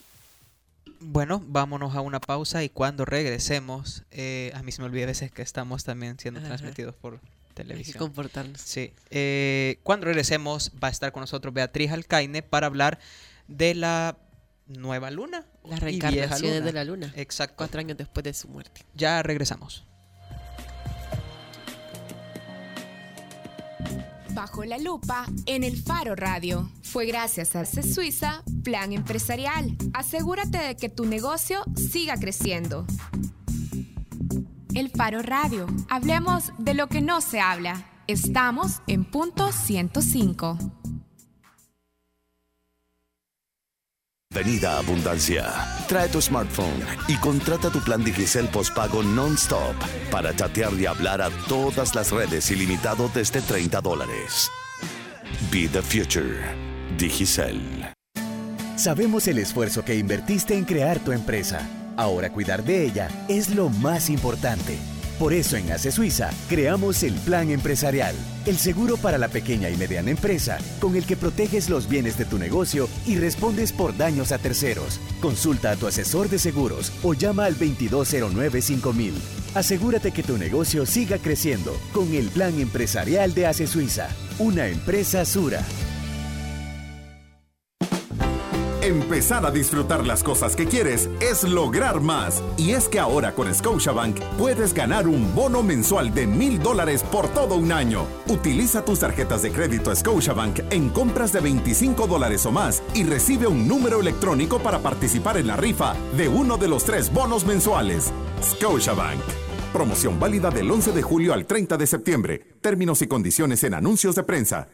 Bueno, vámonos a una pausa y cuando regresemos, eh, a mí se me olvida a veces que estamos también siendo transmitidos por televisión. Hay que comportarnos. Sí. Eh, cuando regresemos va a estar con nosotros Beatriz Alcaine para hablar de la nueva luna. Las reencarnaciones de la luna. Exacto. Cuatro años después de su muerte. Ya regresamos. Bajo la lupa en el Faro Radio. Fue gracias a C Suiza Plan Empresarial. Asegúrate de que tu negocio siga creciendo. El Faro Radio. Hablemos de lo que no se habla. Estamos en punto 105. Venida Abundancia. Trae tu smartphone y contrata tu plan Digicel postpago non-stop para chatear y hablar a todas las redes ilimitado desde 30 dólares. Be the future. Digicel. Sabemos el esfuerzo que invertiste en crear tu empresa. Ahora cuidar de ella es lo más importante. Por eso en ACE Suiza creamos el Plan Empresarial, el seguro para la pequeña y mediana empresa, con el que proteges los bienes de tu negocio y respondes por daños a terceros. Consulta a tu asesor de seguros o llama al 2209-5000. Asegúrate que tu negocio siga creciendo con el Plan Empresarial de ACE Suiza, una empresa Sura. Empezar a disfrutar las cosas que quieres es lograr más. Y es que ahora con Scotiabank puedes ganar un bono mensual de mil dólares por todo un año. Utiliza tus tarjetas de crédito Scotiabank en compras de 25 dólares o más y recibe un número electrónico para participar en la rifa de uno de los tres bonos mensuales. Scotiabank. Promoción válida del 11 de julio al 30 de septiembre. Términos y condiciones en anuncios de prensa.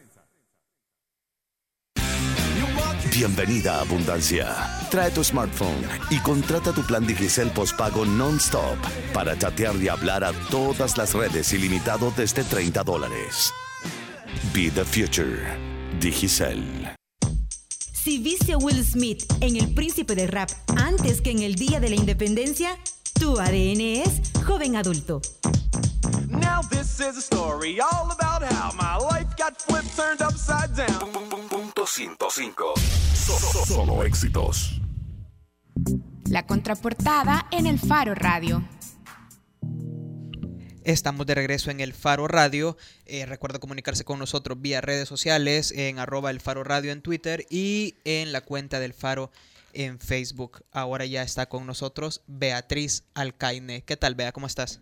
Bienvenida a Abundancia. Trae tu smartphone y contrata tu plan Digicel postpago non-stop para chatear y hablar a todas las redes ilimitado desde 30 dólares. Be the future. Digicel. Si viste a Will Smith en El Príncipe del Rap antes que en el Día de la Independencia, tu ADN es joven adulto. Now this is a story all about how my life got flipped, turned upside down. Punto 105. So- so- solo éxitos. La contraportada en el Faro Radio. Estamos de regreso en el Faro Radio. Eh, recuerda comunicarse con nosotros vía redes sociales en arroba el Faro Radio en Twitter y en la cuenta del Faro en Facebook. Ahora ya está con nosotros Beatriz Alcaine. ¿Qué tal, Bea? ¿Cómo estás?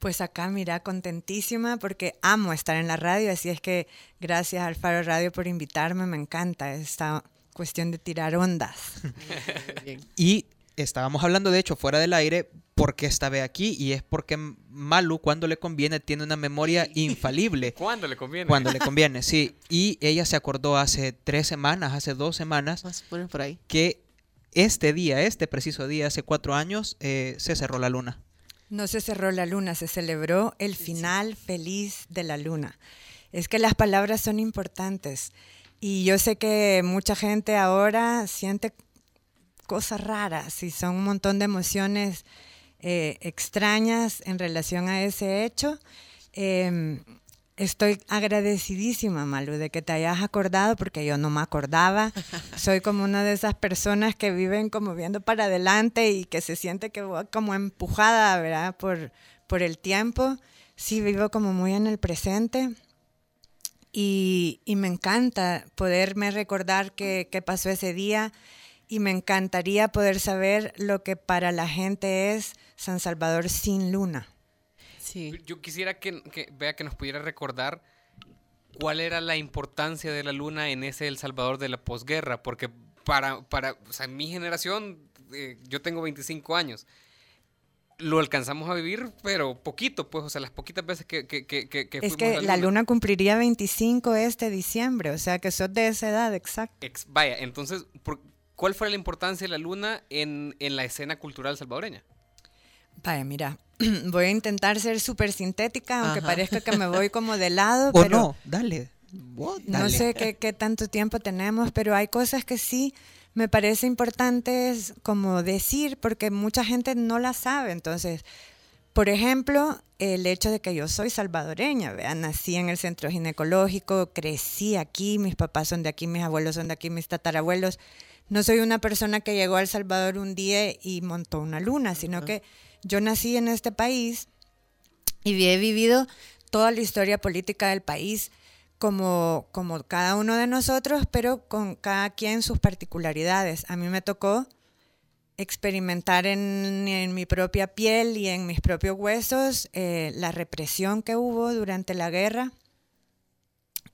Pues acá, mira, contentísima porque amo estar en la radio, así es que gracias al Faro Radio por invitarme, me encanta esta cuestión de tirar ondas. Y estábamos hablando, de hecho, fuera del aire, por qué aquí y es porque Malu, cuando le conviene, tiene una memoria infalible. ¿Cuándo le conviene? Cuando le conviene, sí. Y ella se acordó hace tres semanas, hace dos semanas, por ahí. que este día, este preciso día, hace cuatro años, eh, se cerró la luna. No se cerró la luna, se celebró el final feliz de la luna. Es que las palabras son importantes y yo sé que mucha gente ahora siente cosas raras y son un montón de emociones eh, extrañas en relación a ese hecho. Eh, estoy agradecidísima, Malu, de que te hayas acordado porque yo no me acordaba. Soy como una de esas personas que viven como viendo para adelante y que se siente que como empujada, ¿verdad? Por, por el tiempo. Sí, vivo como muy en el presente. Y, y me encanta poderme recordar qué qué pasó ese día y me encantaría poder saber lo que para la gente es San Salvador sin luna. Sí. Yo quisiera que, que vea que nos pudiera recordar cuál era la importancia de la luna en ese El Salvador de la posguerra, porque para, para o sea, mi generación, eh, yo tengo 25 años, lo alcanzamos a vivir, pero poquito, pues, o sea, las poquitas veces que, que, que, que Es fuimos que la luna cumpliría 25 este diciembre, o sea que sos de esa edad, exacto. Ex- vaya, entonces, por- ¿cuál fue la importancia de la luna en, en la escena cultural salvadoreña? Vaya, mira, voy a intentar ser súper sintética, aunque Ajá. parezca que me voy como de lado, O pero no, dale. vos no sé qué, qué tanto tiempo tenemos, pero hay cosas que sí me parece importantes como decir, porque mucha gente no la sabe. Entonces, por ejemplo, el hecho de que yo soy salvadoreña, ¿vean? nací en el centro ginecológico, crecí aquí, mis papás son de aquí, mis abuelos son de aquí, mis tatarabuelos. no soy una persona que llegó a El Salvador un día y montó una luna, sino que yo nací en este país y he vivido toda la historia política del país como, como cada uno de nosotros, pero con cada quien sus particularidades. A mí me tocó experimentar en, mi propia piel y en mis propios huesos eh, la represión que hubo durante la guerra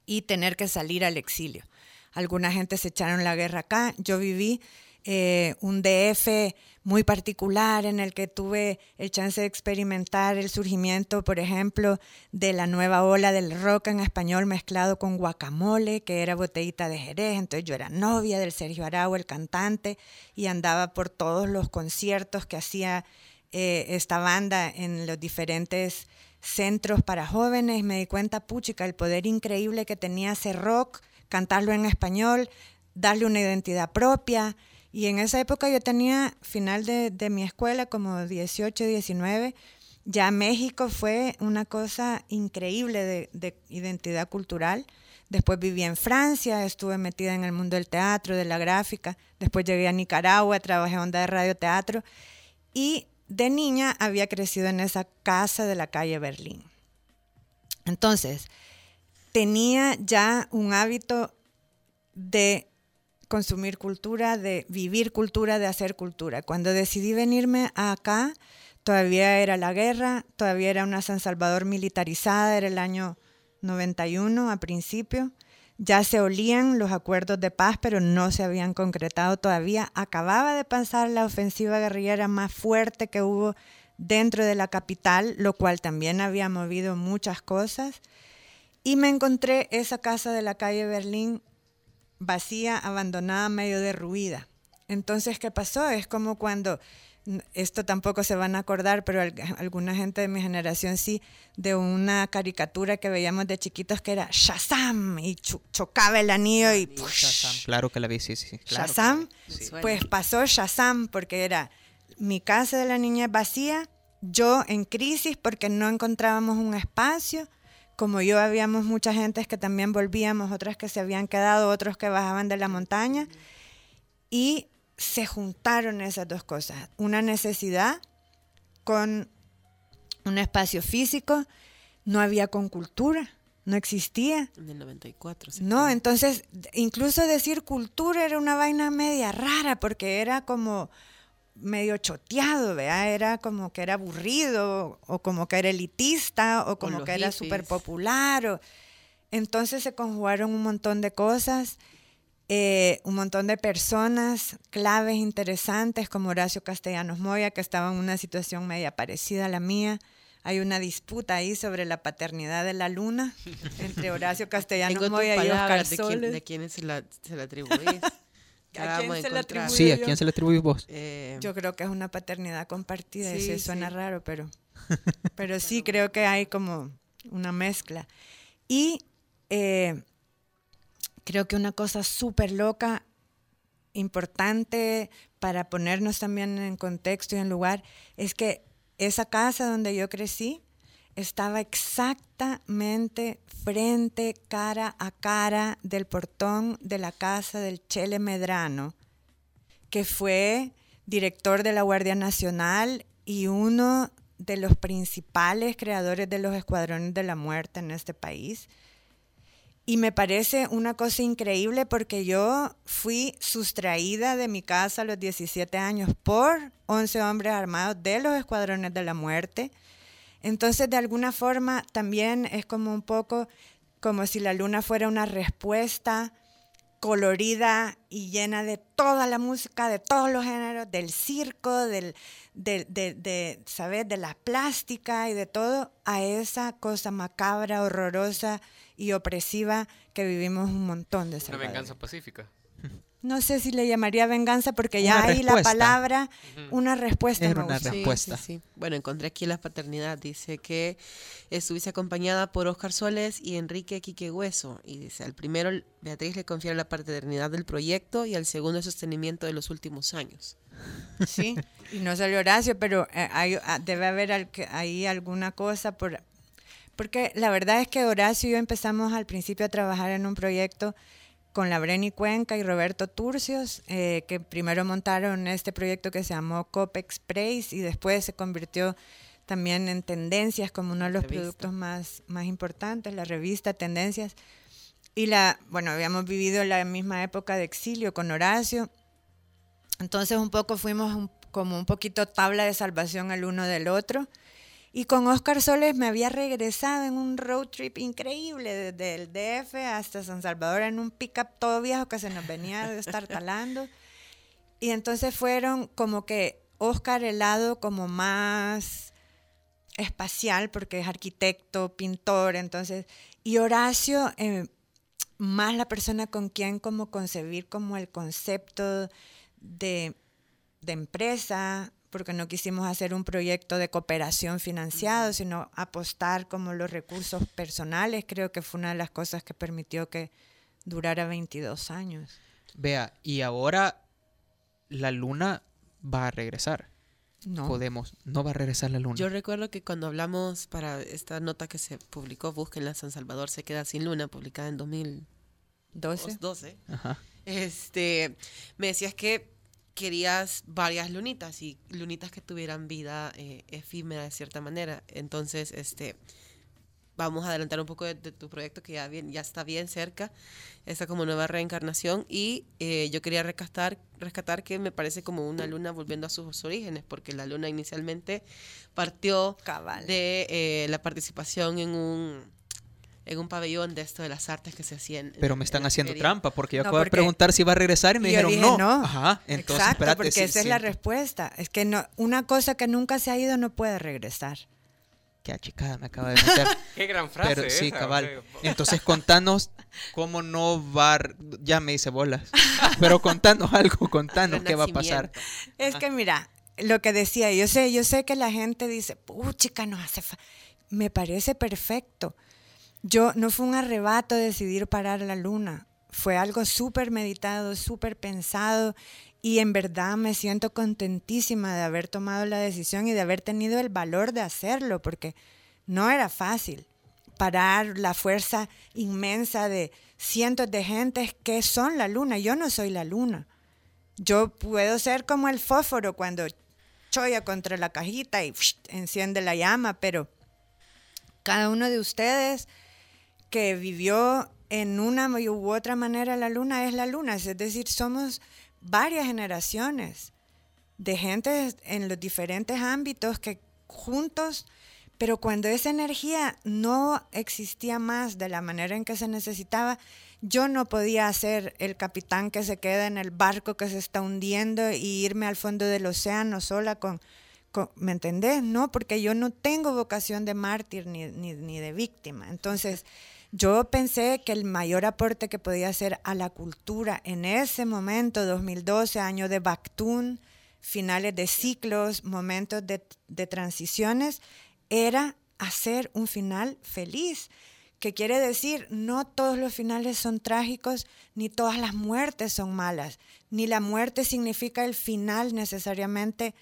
y tener que salir al exilio. Alguna gente se echaron la guerra acá. Yo viví eh, un DF muy particular en el que tuve el chance de experimentar el surgimiento, por ejemplo, de la nueva ola del rock en español mezclado con guacamole, que era botellita de Jerez. Entonces yo era novia del Sergio Arau, el cantante, y andaba por todos los conciertos que hacía eh, esta banda en los diferentes centros para jóvenes. Me di cuenta, puchica, el poder increíble que tenía ese rock, cantarlo en español, darle una identidad propia. Y en esa época yo tenía, final de, de mi escuela, como 18, 19, ya México fue una cosa increíble de, de, identidad cultural. Después viví en Francia, estuve metida en el mundo del teatro, de la gráfica. Después llegué a Nicaragua, trabajé en onda de radioteatro. Y de niña había crecido en esa casa de la calle Berlín. Entonces, tenía ya un hábito de consumir cultura, de vivir cultura, de hacer cultura. Cuando decidí venirme acá, todavía era la guerra, todavía era una San Salvador militarizada, era el año 91 a principio. Ya se olían los acuerdos de paz, pero no se habían concretado todavía. Acababa de pasar la ofensiva guerrillera más fuerte que hubo dentro de la capital, lo cual también había movido muchas cosas. Y me encontré esa casa de la calle Berlín vacía, abandonada, medio derruida. Entonces, ¿qué pasó? Es como cuando, esto tampoco se van a acordar, pero alguna gente de mi generación sí, de una caricatura que veíamos de chiquitos que era Shazam y chocaba el anillo y... Claro que la vi, sí, sí. Shazam, pues pasó Shazam porque era mi casa de la niña vacía, yo en crisis porque no encontrábamos un espacio como yo habíamos mucha gente que también volvíamos, otras que se habían quedado, otros que bajaban de la montaña. Y se juntaron esas dos cosas, una necesidad con un espacio físico, no había con cultura, no existía. En el 94. No, entonces incluso decir cultura era una vaina media rara porque era como medio choteado, ¿vea? Era como que era aburrido, o como que era elitista, o como que era súper popular. Entonces se conjugaron un montón de cosas, eh, un montón de personas claves interesantes, como Horacio Castellanos Moya, que estaba en una situación media parecida a la mía. Hay una disputa ahí sobre la paternidad de la luna entre Horacio Castellanos Moya y Oscar de ¿De quién se la, se la atribuís? ¿A quién se le atribuye? Sí, ¿a quién se le atribuye vos? Eh, yo creo que es una paternidad compartida, sí, eso suena raro, pero, pero sí creo que hay como una mezcla. Y eh, creo que una cosa súper loca, importante para ponernos también en contexto y en lugar, es que esa casa donde yo crecí, estaba exactamente frente, cara a cara del portón de la casa del Chele Medrano, que fue director de la Guardia Nacional y uno de los principales creadores de los escuadrones de la muerte en este país. Y me parece una cosa increíble porque yo fui sustraída de mi casa a los 17 años por 11 hombres armados de los escuadrones de la muerte entonces, de alguna forma, también es como un poco como si la luna fuera una respuesta colorida y llena de toda la música, de todos los géneros, del circo, del, de, de, de, ¿sabes? de la plástica y de todo, a esa cosa macabra, horrorosa y opresiva que vivimos un montón de Una venganza pacífica no sé si le llamaría venganza porque ya hay la palabra, una respuesta. una respuesta. Bueno, encontré aquí la paternidad. Dice que estuviese acompañada por Oscar Soles y Enrique Quique Hueso. Y dice, al primero Beatriz le confiere la paternidad del proyecto y al segundo el sostenimiento de los últimos años. Sí, y no salió Horacio, pero eh, hay, ah, debe haber ahí alguna cosa por... Porque la verdad es que Horacio y yo empezamos al principio a trabajar en un proyecto con la Breni Cuenca y Roberto Turcios, eh, que primero montaron este proyecto que se llamó Copex Praise y después se convirtió también en Tendencias como uno de los productos más, más importantes, la revista Tendencias. Y la, bueno, habíamos vivido la misma época de exilio con Horacio. Entonces un poco fuimos como un poquito tabla de salvación el uno del otro. Y con Oscar Soles me había regresado en un road trip increíble desde el DF hasta San Salvador en un pickup todo viejo que se nos venía de estar talando. Y entonces fueron como que Oscar el lado como más espacial porque es arquitecto, pintor, entonces, y Horacio eh, más la persona con quien como concebir como el concepto de, de empresa, porque no quisimos hacer un proyecto de cooperación financiado, sino apostar como los recursos personales. Creo que fue una de las cosas que permitió que durara 22 años. Vea, y ahora la luna va a regresar. No. Podemos, no va a regresar la luna. Yo recuerdo que cuando hablamos para esta nota que se publicó, la San Salvador se queda sin luna, publicada en 2012. 12. Ajá. Este, me decías que querías varias lunitas y lunitas que tuvieran vida eh, efímera de cierta manera. Entonces, este, vamos a adelantar un poco de, tu proyecto que ya, bien, ya está bien cerca, esta como nueva reencarnación y eh, yo quería rescatar, rescatar que me parece como una luna volviendo a sus orígenes, porque la luna inicialmente partió de eh, la participación en un en un pabellón de esto de las artes que se hacían. Pero me están haciendo trampa porque yo acabo de preguntar si iba a regresar y me dijeron no. Ajá, entonces Exacto, porque esa es la respuesta. Es que no, una cosa que nunca se ha ido no puede regresar. Qué achicada me acaba de meter. Qué gran frase. Pero, sí, cabal. Entonces contanos cómo no va, ya me hice bolas. Pero contanos algo, contanos qué va a pasar. Es que mira, lo que decía, yo sé, yo sé que la gente dice, chica, no hace me parece perfecto yo no fue un arrebato decidir parar la luna, fue algo súper meditado, súper pensado y en verdad me siento contentísima de haber tomado la decisión y de haber tenido el valor de hacerlo, porque no era fácil parar la fuerza inmensa de cientos de gentes que son la luna. Yo no soy la luna. Yo puedo ser como el fósforo cuando choya contra la cajita y enciende la llama, pero cada uno de ustedes que vivió en una u otra manera la luna es la luna, es decir, somos varias generaciones de gente en los diferentes ámbitos que juntos, pero cuando esa energía no existía más de la manera en que se necesitaba, yo no podía ser el capitán que se queda en el barco que se está hundiendo y irme al fondo del océano sola con, ¿me entendés? No, porque yo no tengo vocación de mártir ni, ni de víctima. Entonces, yo pensé que el mayor aporte que podía hacer a la cultura en ese momento, 2012, año de Bactún, finales de ciclos, momentos de, de transiciones, era hacer un final feliz que quiere decir no todos los finales son trágicos, ni todas las muertes son malas, ni la muerte significa el final necesariamente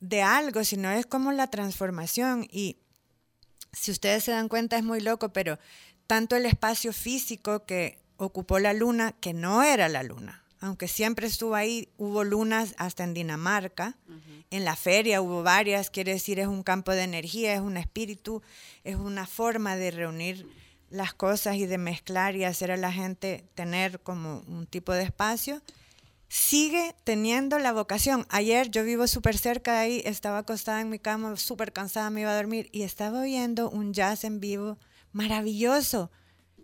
de algo, sino es como la transformación. Y si ustedes se dan cuenta es muy loco, pero tanto el espacio físico que ocupó la luna, que no era la luna, aunque siempre estuvo ahí, hubo lunas hasta en Dinamarca, en la feria hubo varias, quiere decir es un campo de energía, es un espíritu, es una forma de reunir las cosas y de mezclar y hacer a la gente tener como un tipo de espacio sigue teniendo la vocación. Ayer yo vivo súper cerca de ahí, estaba acostada en mi cama, súper cansada, me iba a dormir y estaba oyendo un jazz en vivo maravilloso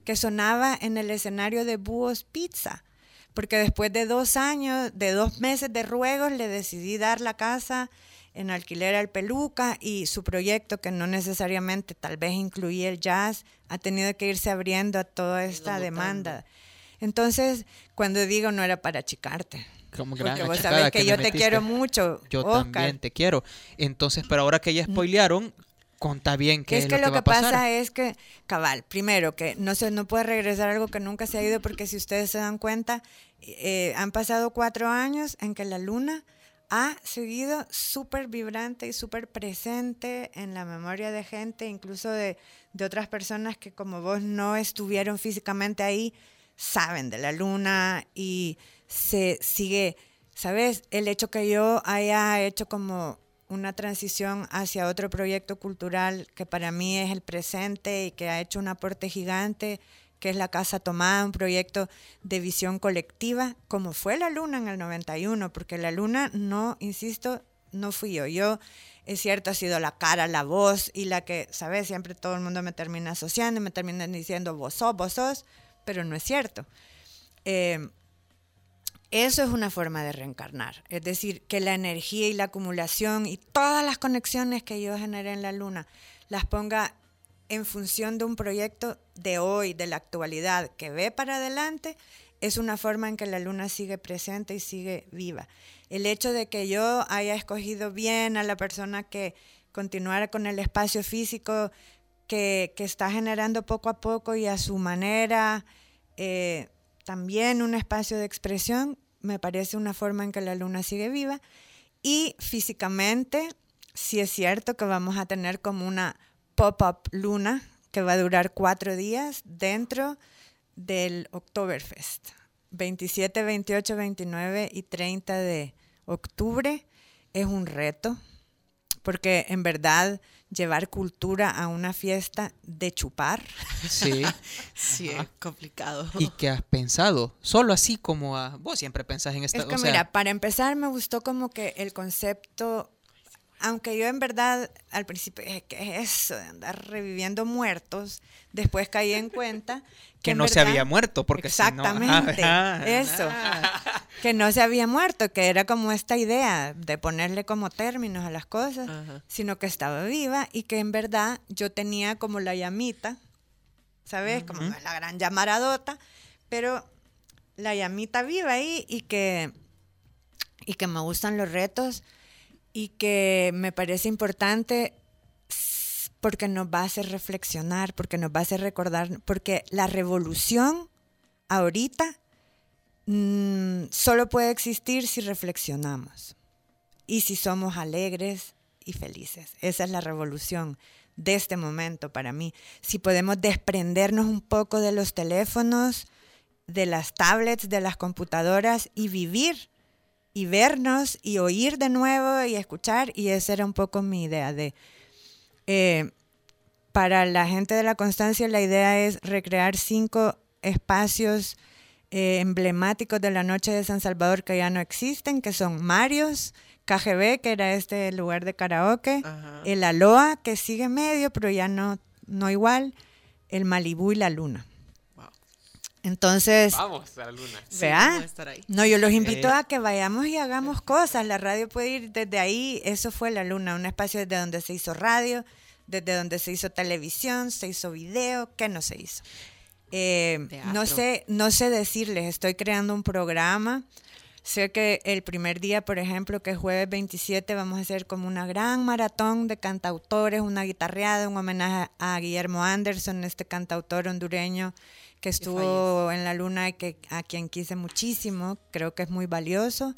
que sonaba en el escenario de Búhos Pizza. Porque después de dos años, de dos meses de ruegos, le decidí dar la casa en alquiler al Peluca y su proyecto, que no necesariamente tal vez incluía el jazz, ha tenido que irse abriendo a toda esta demanda. Entonces, cuando digo no era para achicarte. Como Porque vos sabés que, yo te quiero mucho. Yo también te quiero. Entonces, pero ahora que ya spoilearon, conta bien qué es, que, lo que, pasa es que cabal primero que no se no puede regresar algo que nunca se ha ido porque si ustedes se dan cuenta eh, han pasado cuatro años en que la luna ha seguido súper vibrante y súper presente en la memoria de gente incluso de, de otras personas que como vos no estuvieron físicamente ahí saben de la luna y se sigue, ¿sabes? El hecho que yo haya hecho como una transición hacia otro proyecto cultural que para mí es el presente y que ha hecho un aporte gigante, que es la Casa Tomada, un proyecto de visión colectiva, como fue la Luna en el 91, porque la Luna no, insisto, no fui yo. Yo, es cierto, ha sido la cara, la voz y la que, ¿sabes? Siempre todo el mundo me termina asociando y me terminan diciendo vos sos, pero no es cierto. Eh, eso es una forma de reencarnar, es decir, que la energía y la acumulación y todas las conexiones que yo generé en la luna las ponga en función de un proyecto de hoy, de la actualidad, que ve para adelante, es una forma en que la luna sigue presente y sigue viva. El hecho de que yo haya escogido bien a la persona que continuara con el espacio físico que, está generando poco a poco y a su manera, eh, también un espacio de expresión, me parece una forma en que la luna sigue viva. Y físicamente, sí es cierto que vamos a tener como una pop-up luna que va a durar cuatro días dentro del Oktoberfest. 27, 28, 29 y 30 de octubre es un reto, porque en verdad llevar cultura a una fiesta de chupar. Sí. sí, es complicado. ¿Y qué has pensado? Solo así como a... Vos siempre pensás en esta... Es que mira, para empezar me gustó como que el concepto aunque yo en verdad al principio dije, ¿qué es eso de andar reviviendo muertos? Después caí en cuenta que, no se había muerto, porque exactamente eso, que no se había muerto, que era como esta idea de ponerle como términos a las cosas, sino que estaba viva y que en verdad yo tenía como la llamita, ¿sabes? Como la gran llamaradota, pero la llamita viva ahí y que y que me gustan los retos y que me parece importante porque nos va a hacer reflexionar, porque nos va a hacer recordar, porque la revolución ahorita mmm, solo puede existir si reflexionamos y si somos alegres y felices. Esa es la revolución de este momento para mí. Si podemos desprendernos un poco de los teléfonos, de las tablets, de las computadoras y vivir y vernos y oír de nuevo y escuchar. Y esa era un poco mi idea de... Eh, para la gente de la constancia la idea es recrear cinco espacios eh, emblemáticos de la noche de San Salvador que ya no existen, que son Marios, KGB, que era este lugar de karaoke, el Aloha, que sigue medio, pero ya no, no igual, el Malibú y la Luna. Entonces, vamos a la luna. ¿Vea? no, yo los invito a que vayamos y hagamos cosas. La radio puede ir desde ahí. Eso fue la luna, un espacio desde donde se hizo radio, desde donde se hizo televisión, se hizo video. ¿Qué no se hizo? Eh, no sé, no sé decirles. Estoy creando un programa. Sé que el primer día, por ejemplo, que es jueves 27, vamos a hacer como una gran maratón de cantautores, una guitarreada, un homenaje a Guillermo Anderson, este cantautor hondureño que estuvo en la luna y que a quien quise muchísimo, creo que es muy valioso.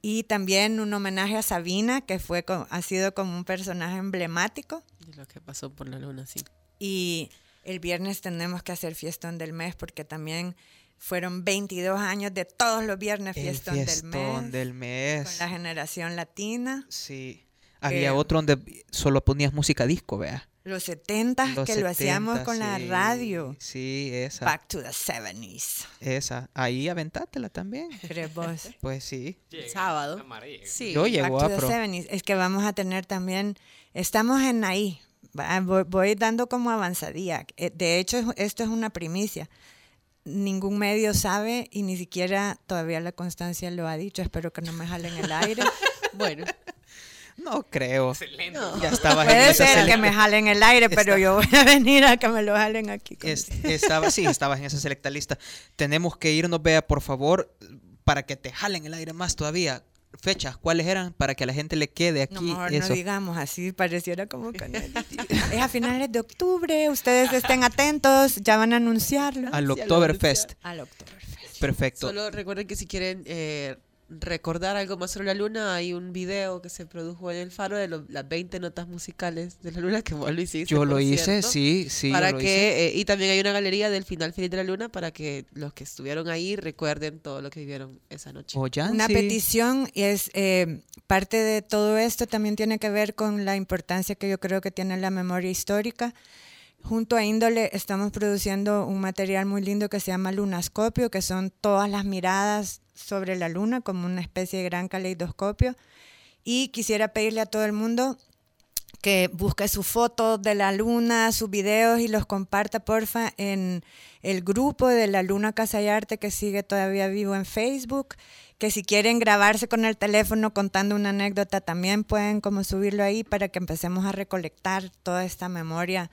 Y también un homenaje a Sabina, que fue ha sido como un personaje emblemático. De lo que pasó por la luna, sí. Y el viernes tenemos que hacer fiestón del mes porque también fueron 22 años de todos los viernes fiestón, del mes. del mes. Con la generación latina. Sí. Había otro donde solo ponías música disco, vea. Los 70 que lo hacíamos con la radio. Sí, esa. Back to the 70s. Esa. Ahí aventátela también. ¿Crees vos? Pues sí. Sábado. Sí. Yo llego Back a to the 70s. Es que vamos a tener también. Estamos en ahí. Voy, dando como avanzadía. Eh, de hecho, esto es una primicia. Ningún medio sabe y ni siquiera todavía la constancia lo ha dicho. Espero que no me jalen el aire. bueno. No creo. Excelente. Ya estaba Puede ser que me jalen el aire, pero yo voy a venir a que me lo jalen aquí. estaba, sí, estabas en esa selecta lista. Tenemos que irnos, vea, por favor, para que te jalen el aire más todavía. Fechas, ¿cuáles eran? Para que a la gente le quede aquí. No, eso. no digamos así, pareciera como que es a finales de octubre, ustedes estén atentos, ya van a anunciarlo. Al Oktoberfest. Al Oktoberfest. Perfecto. Solo recuerden que si quieren eh, recordar algo más sobre la luna, hay un video que se produjo en el Faro de las 20 notas musicales de la luna que vos lo hiciste. Yo lo hice, sí, sí. Para que, eh, y también hay una galería del final feliz de la luna para que los que estuvieron ahí recuerden todo lo que vivieron esa noche. una petición y es eh, parte de todo esto también tiene que ver con la importancia que yo creo que tiene la memoria histórica. Junto a Índole estamos produciendo un material muy lindo que se llama Lunascopio, que son todas las miradas sobre la luna como una especie de gran caleidoscopio. Y quisiera pedirle a todo el mundo que busque sus fotos de la luna, sus videos y los comparta, porfa, en el grupo de la Luna Casa y Arte que sigue todavía vivo en Facebook. Que si quieren grabarse con el teléfono contando una anécdota, también pueden como subirlo ahí para que empecemos a recolectar toda esta memoria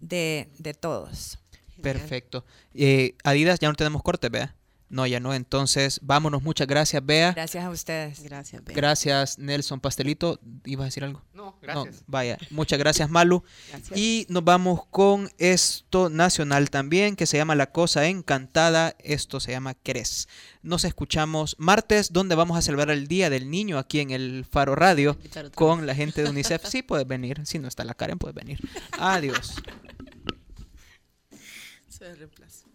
de, de todos. Perfecto. Eh, Adidas, ya no tenemos corte, vea. No, ya no. Entonces, vámonos. Muchas gracias, Bea. Gracias a ustedes. Gracias, Bea. Gracias, Nelson Pastelito. ¿Ibas a decir algo? No, gracias. vaya. Muchas gracias, Malu. Y nos vamos con esto nacional también, que se llama La Cosa Encantada. Esto se llama Querés. Nos escuchamos martes, donde vamos a celebrar el Día del Niño aquí en el Faro Radio con la gente de UNICEF. Sí, puedes venir. Si no está la Karen, puedes venir. Adiós. Se reemplaza.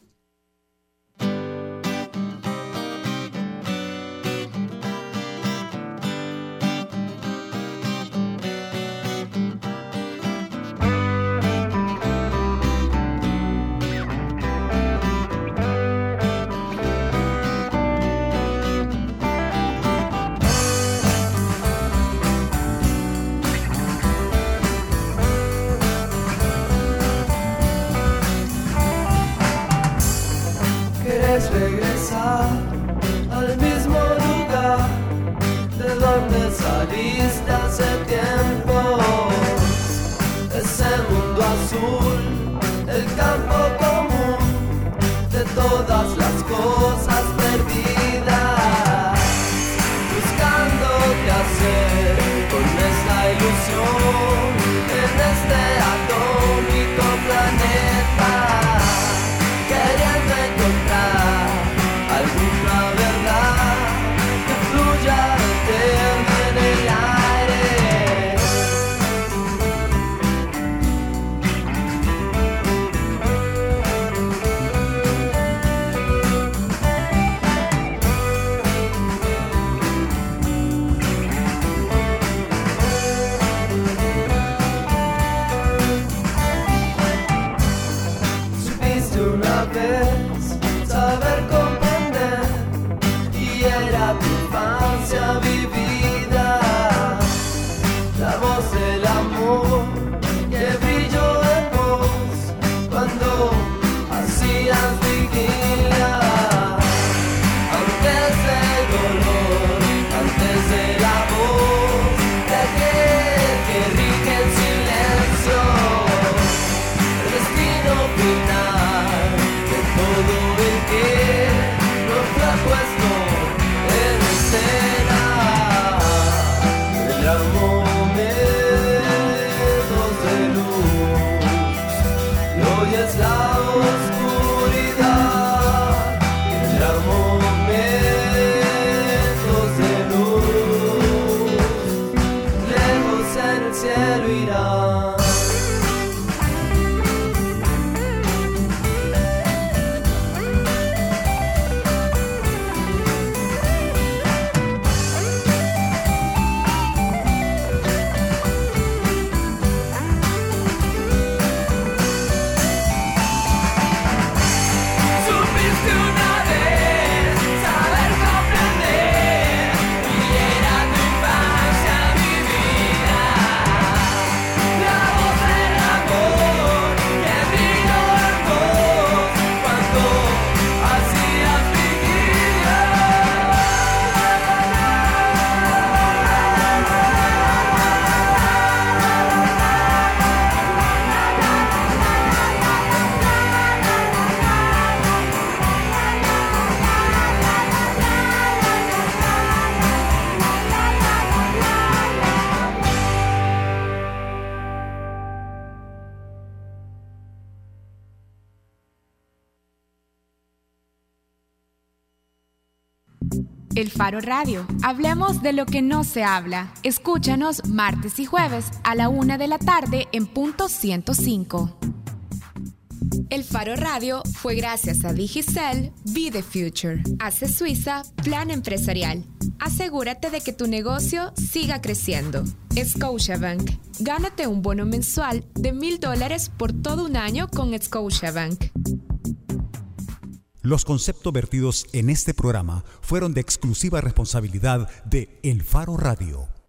Radio. Hablemos de lo que no se habla. Escúchanos martes y jueves a la una de la tarde en punto 105. El Faro Radio fue gracias a Digicel Be the Future. Hace Suiza Plan Empresarial. Asegúrate de que tu negocio siga creciendo. Scotiabank. Gánate un bono mensual de mil dólares por todo un año con Scotiabank. Los conceptos vertidos en este programa fueron de exclusiva responsabilidad de El Faro Radio.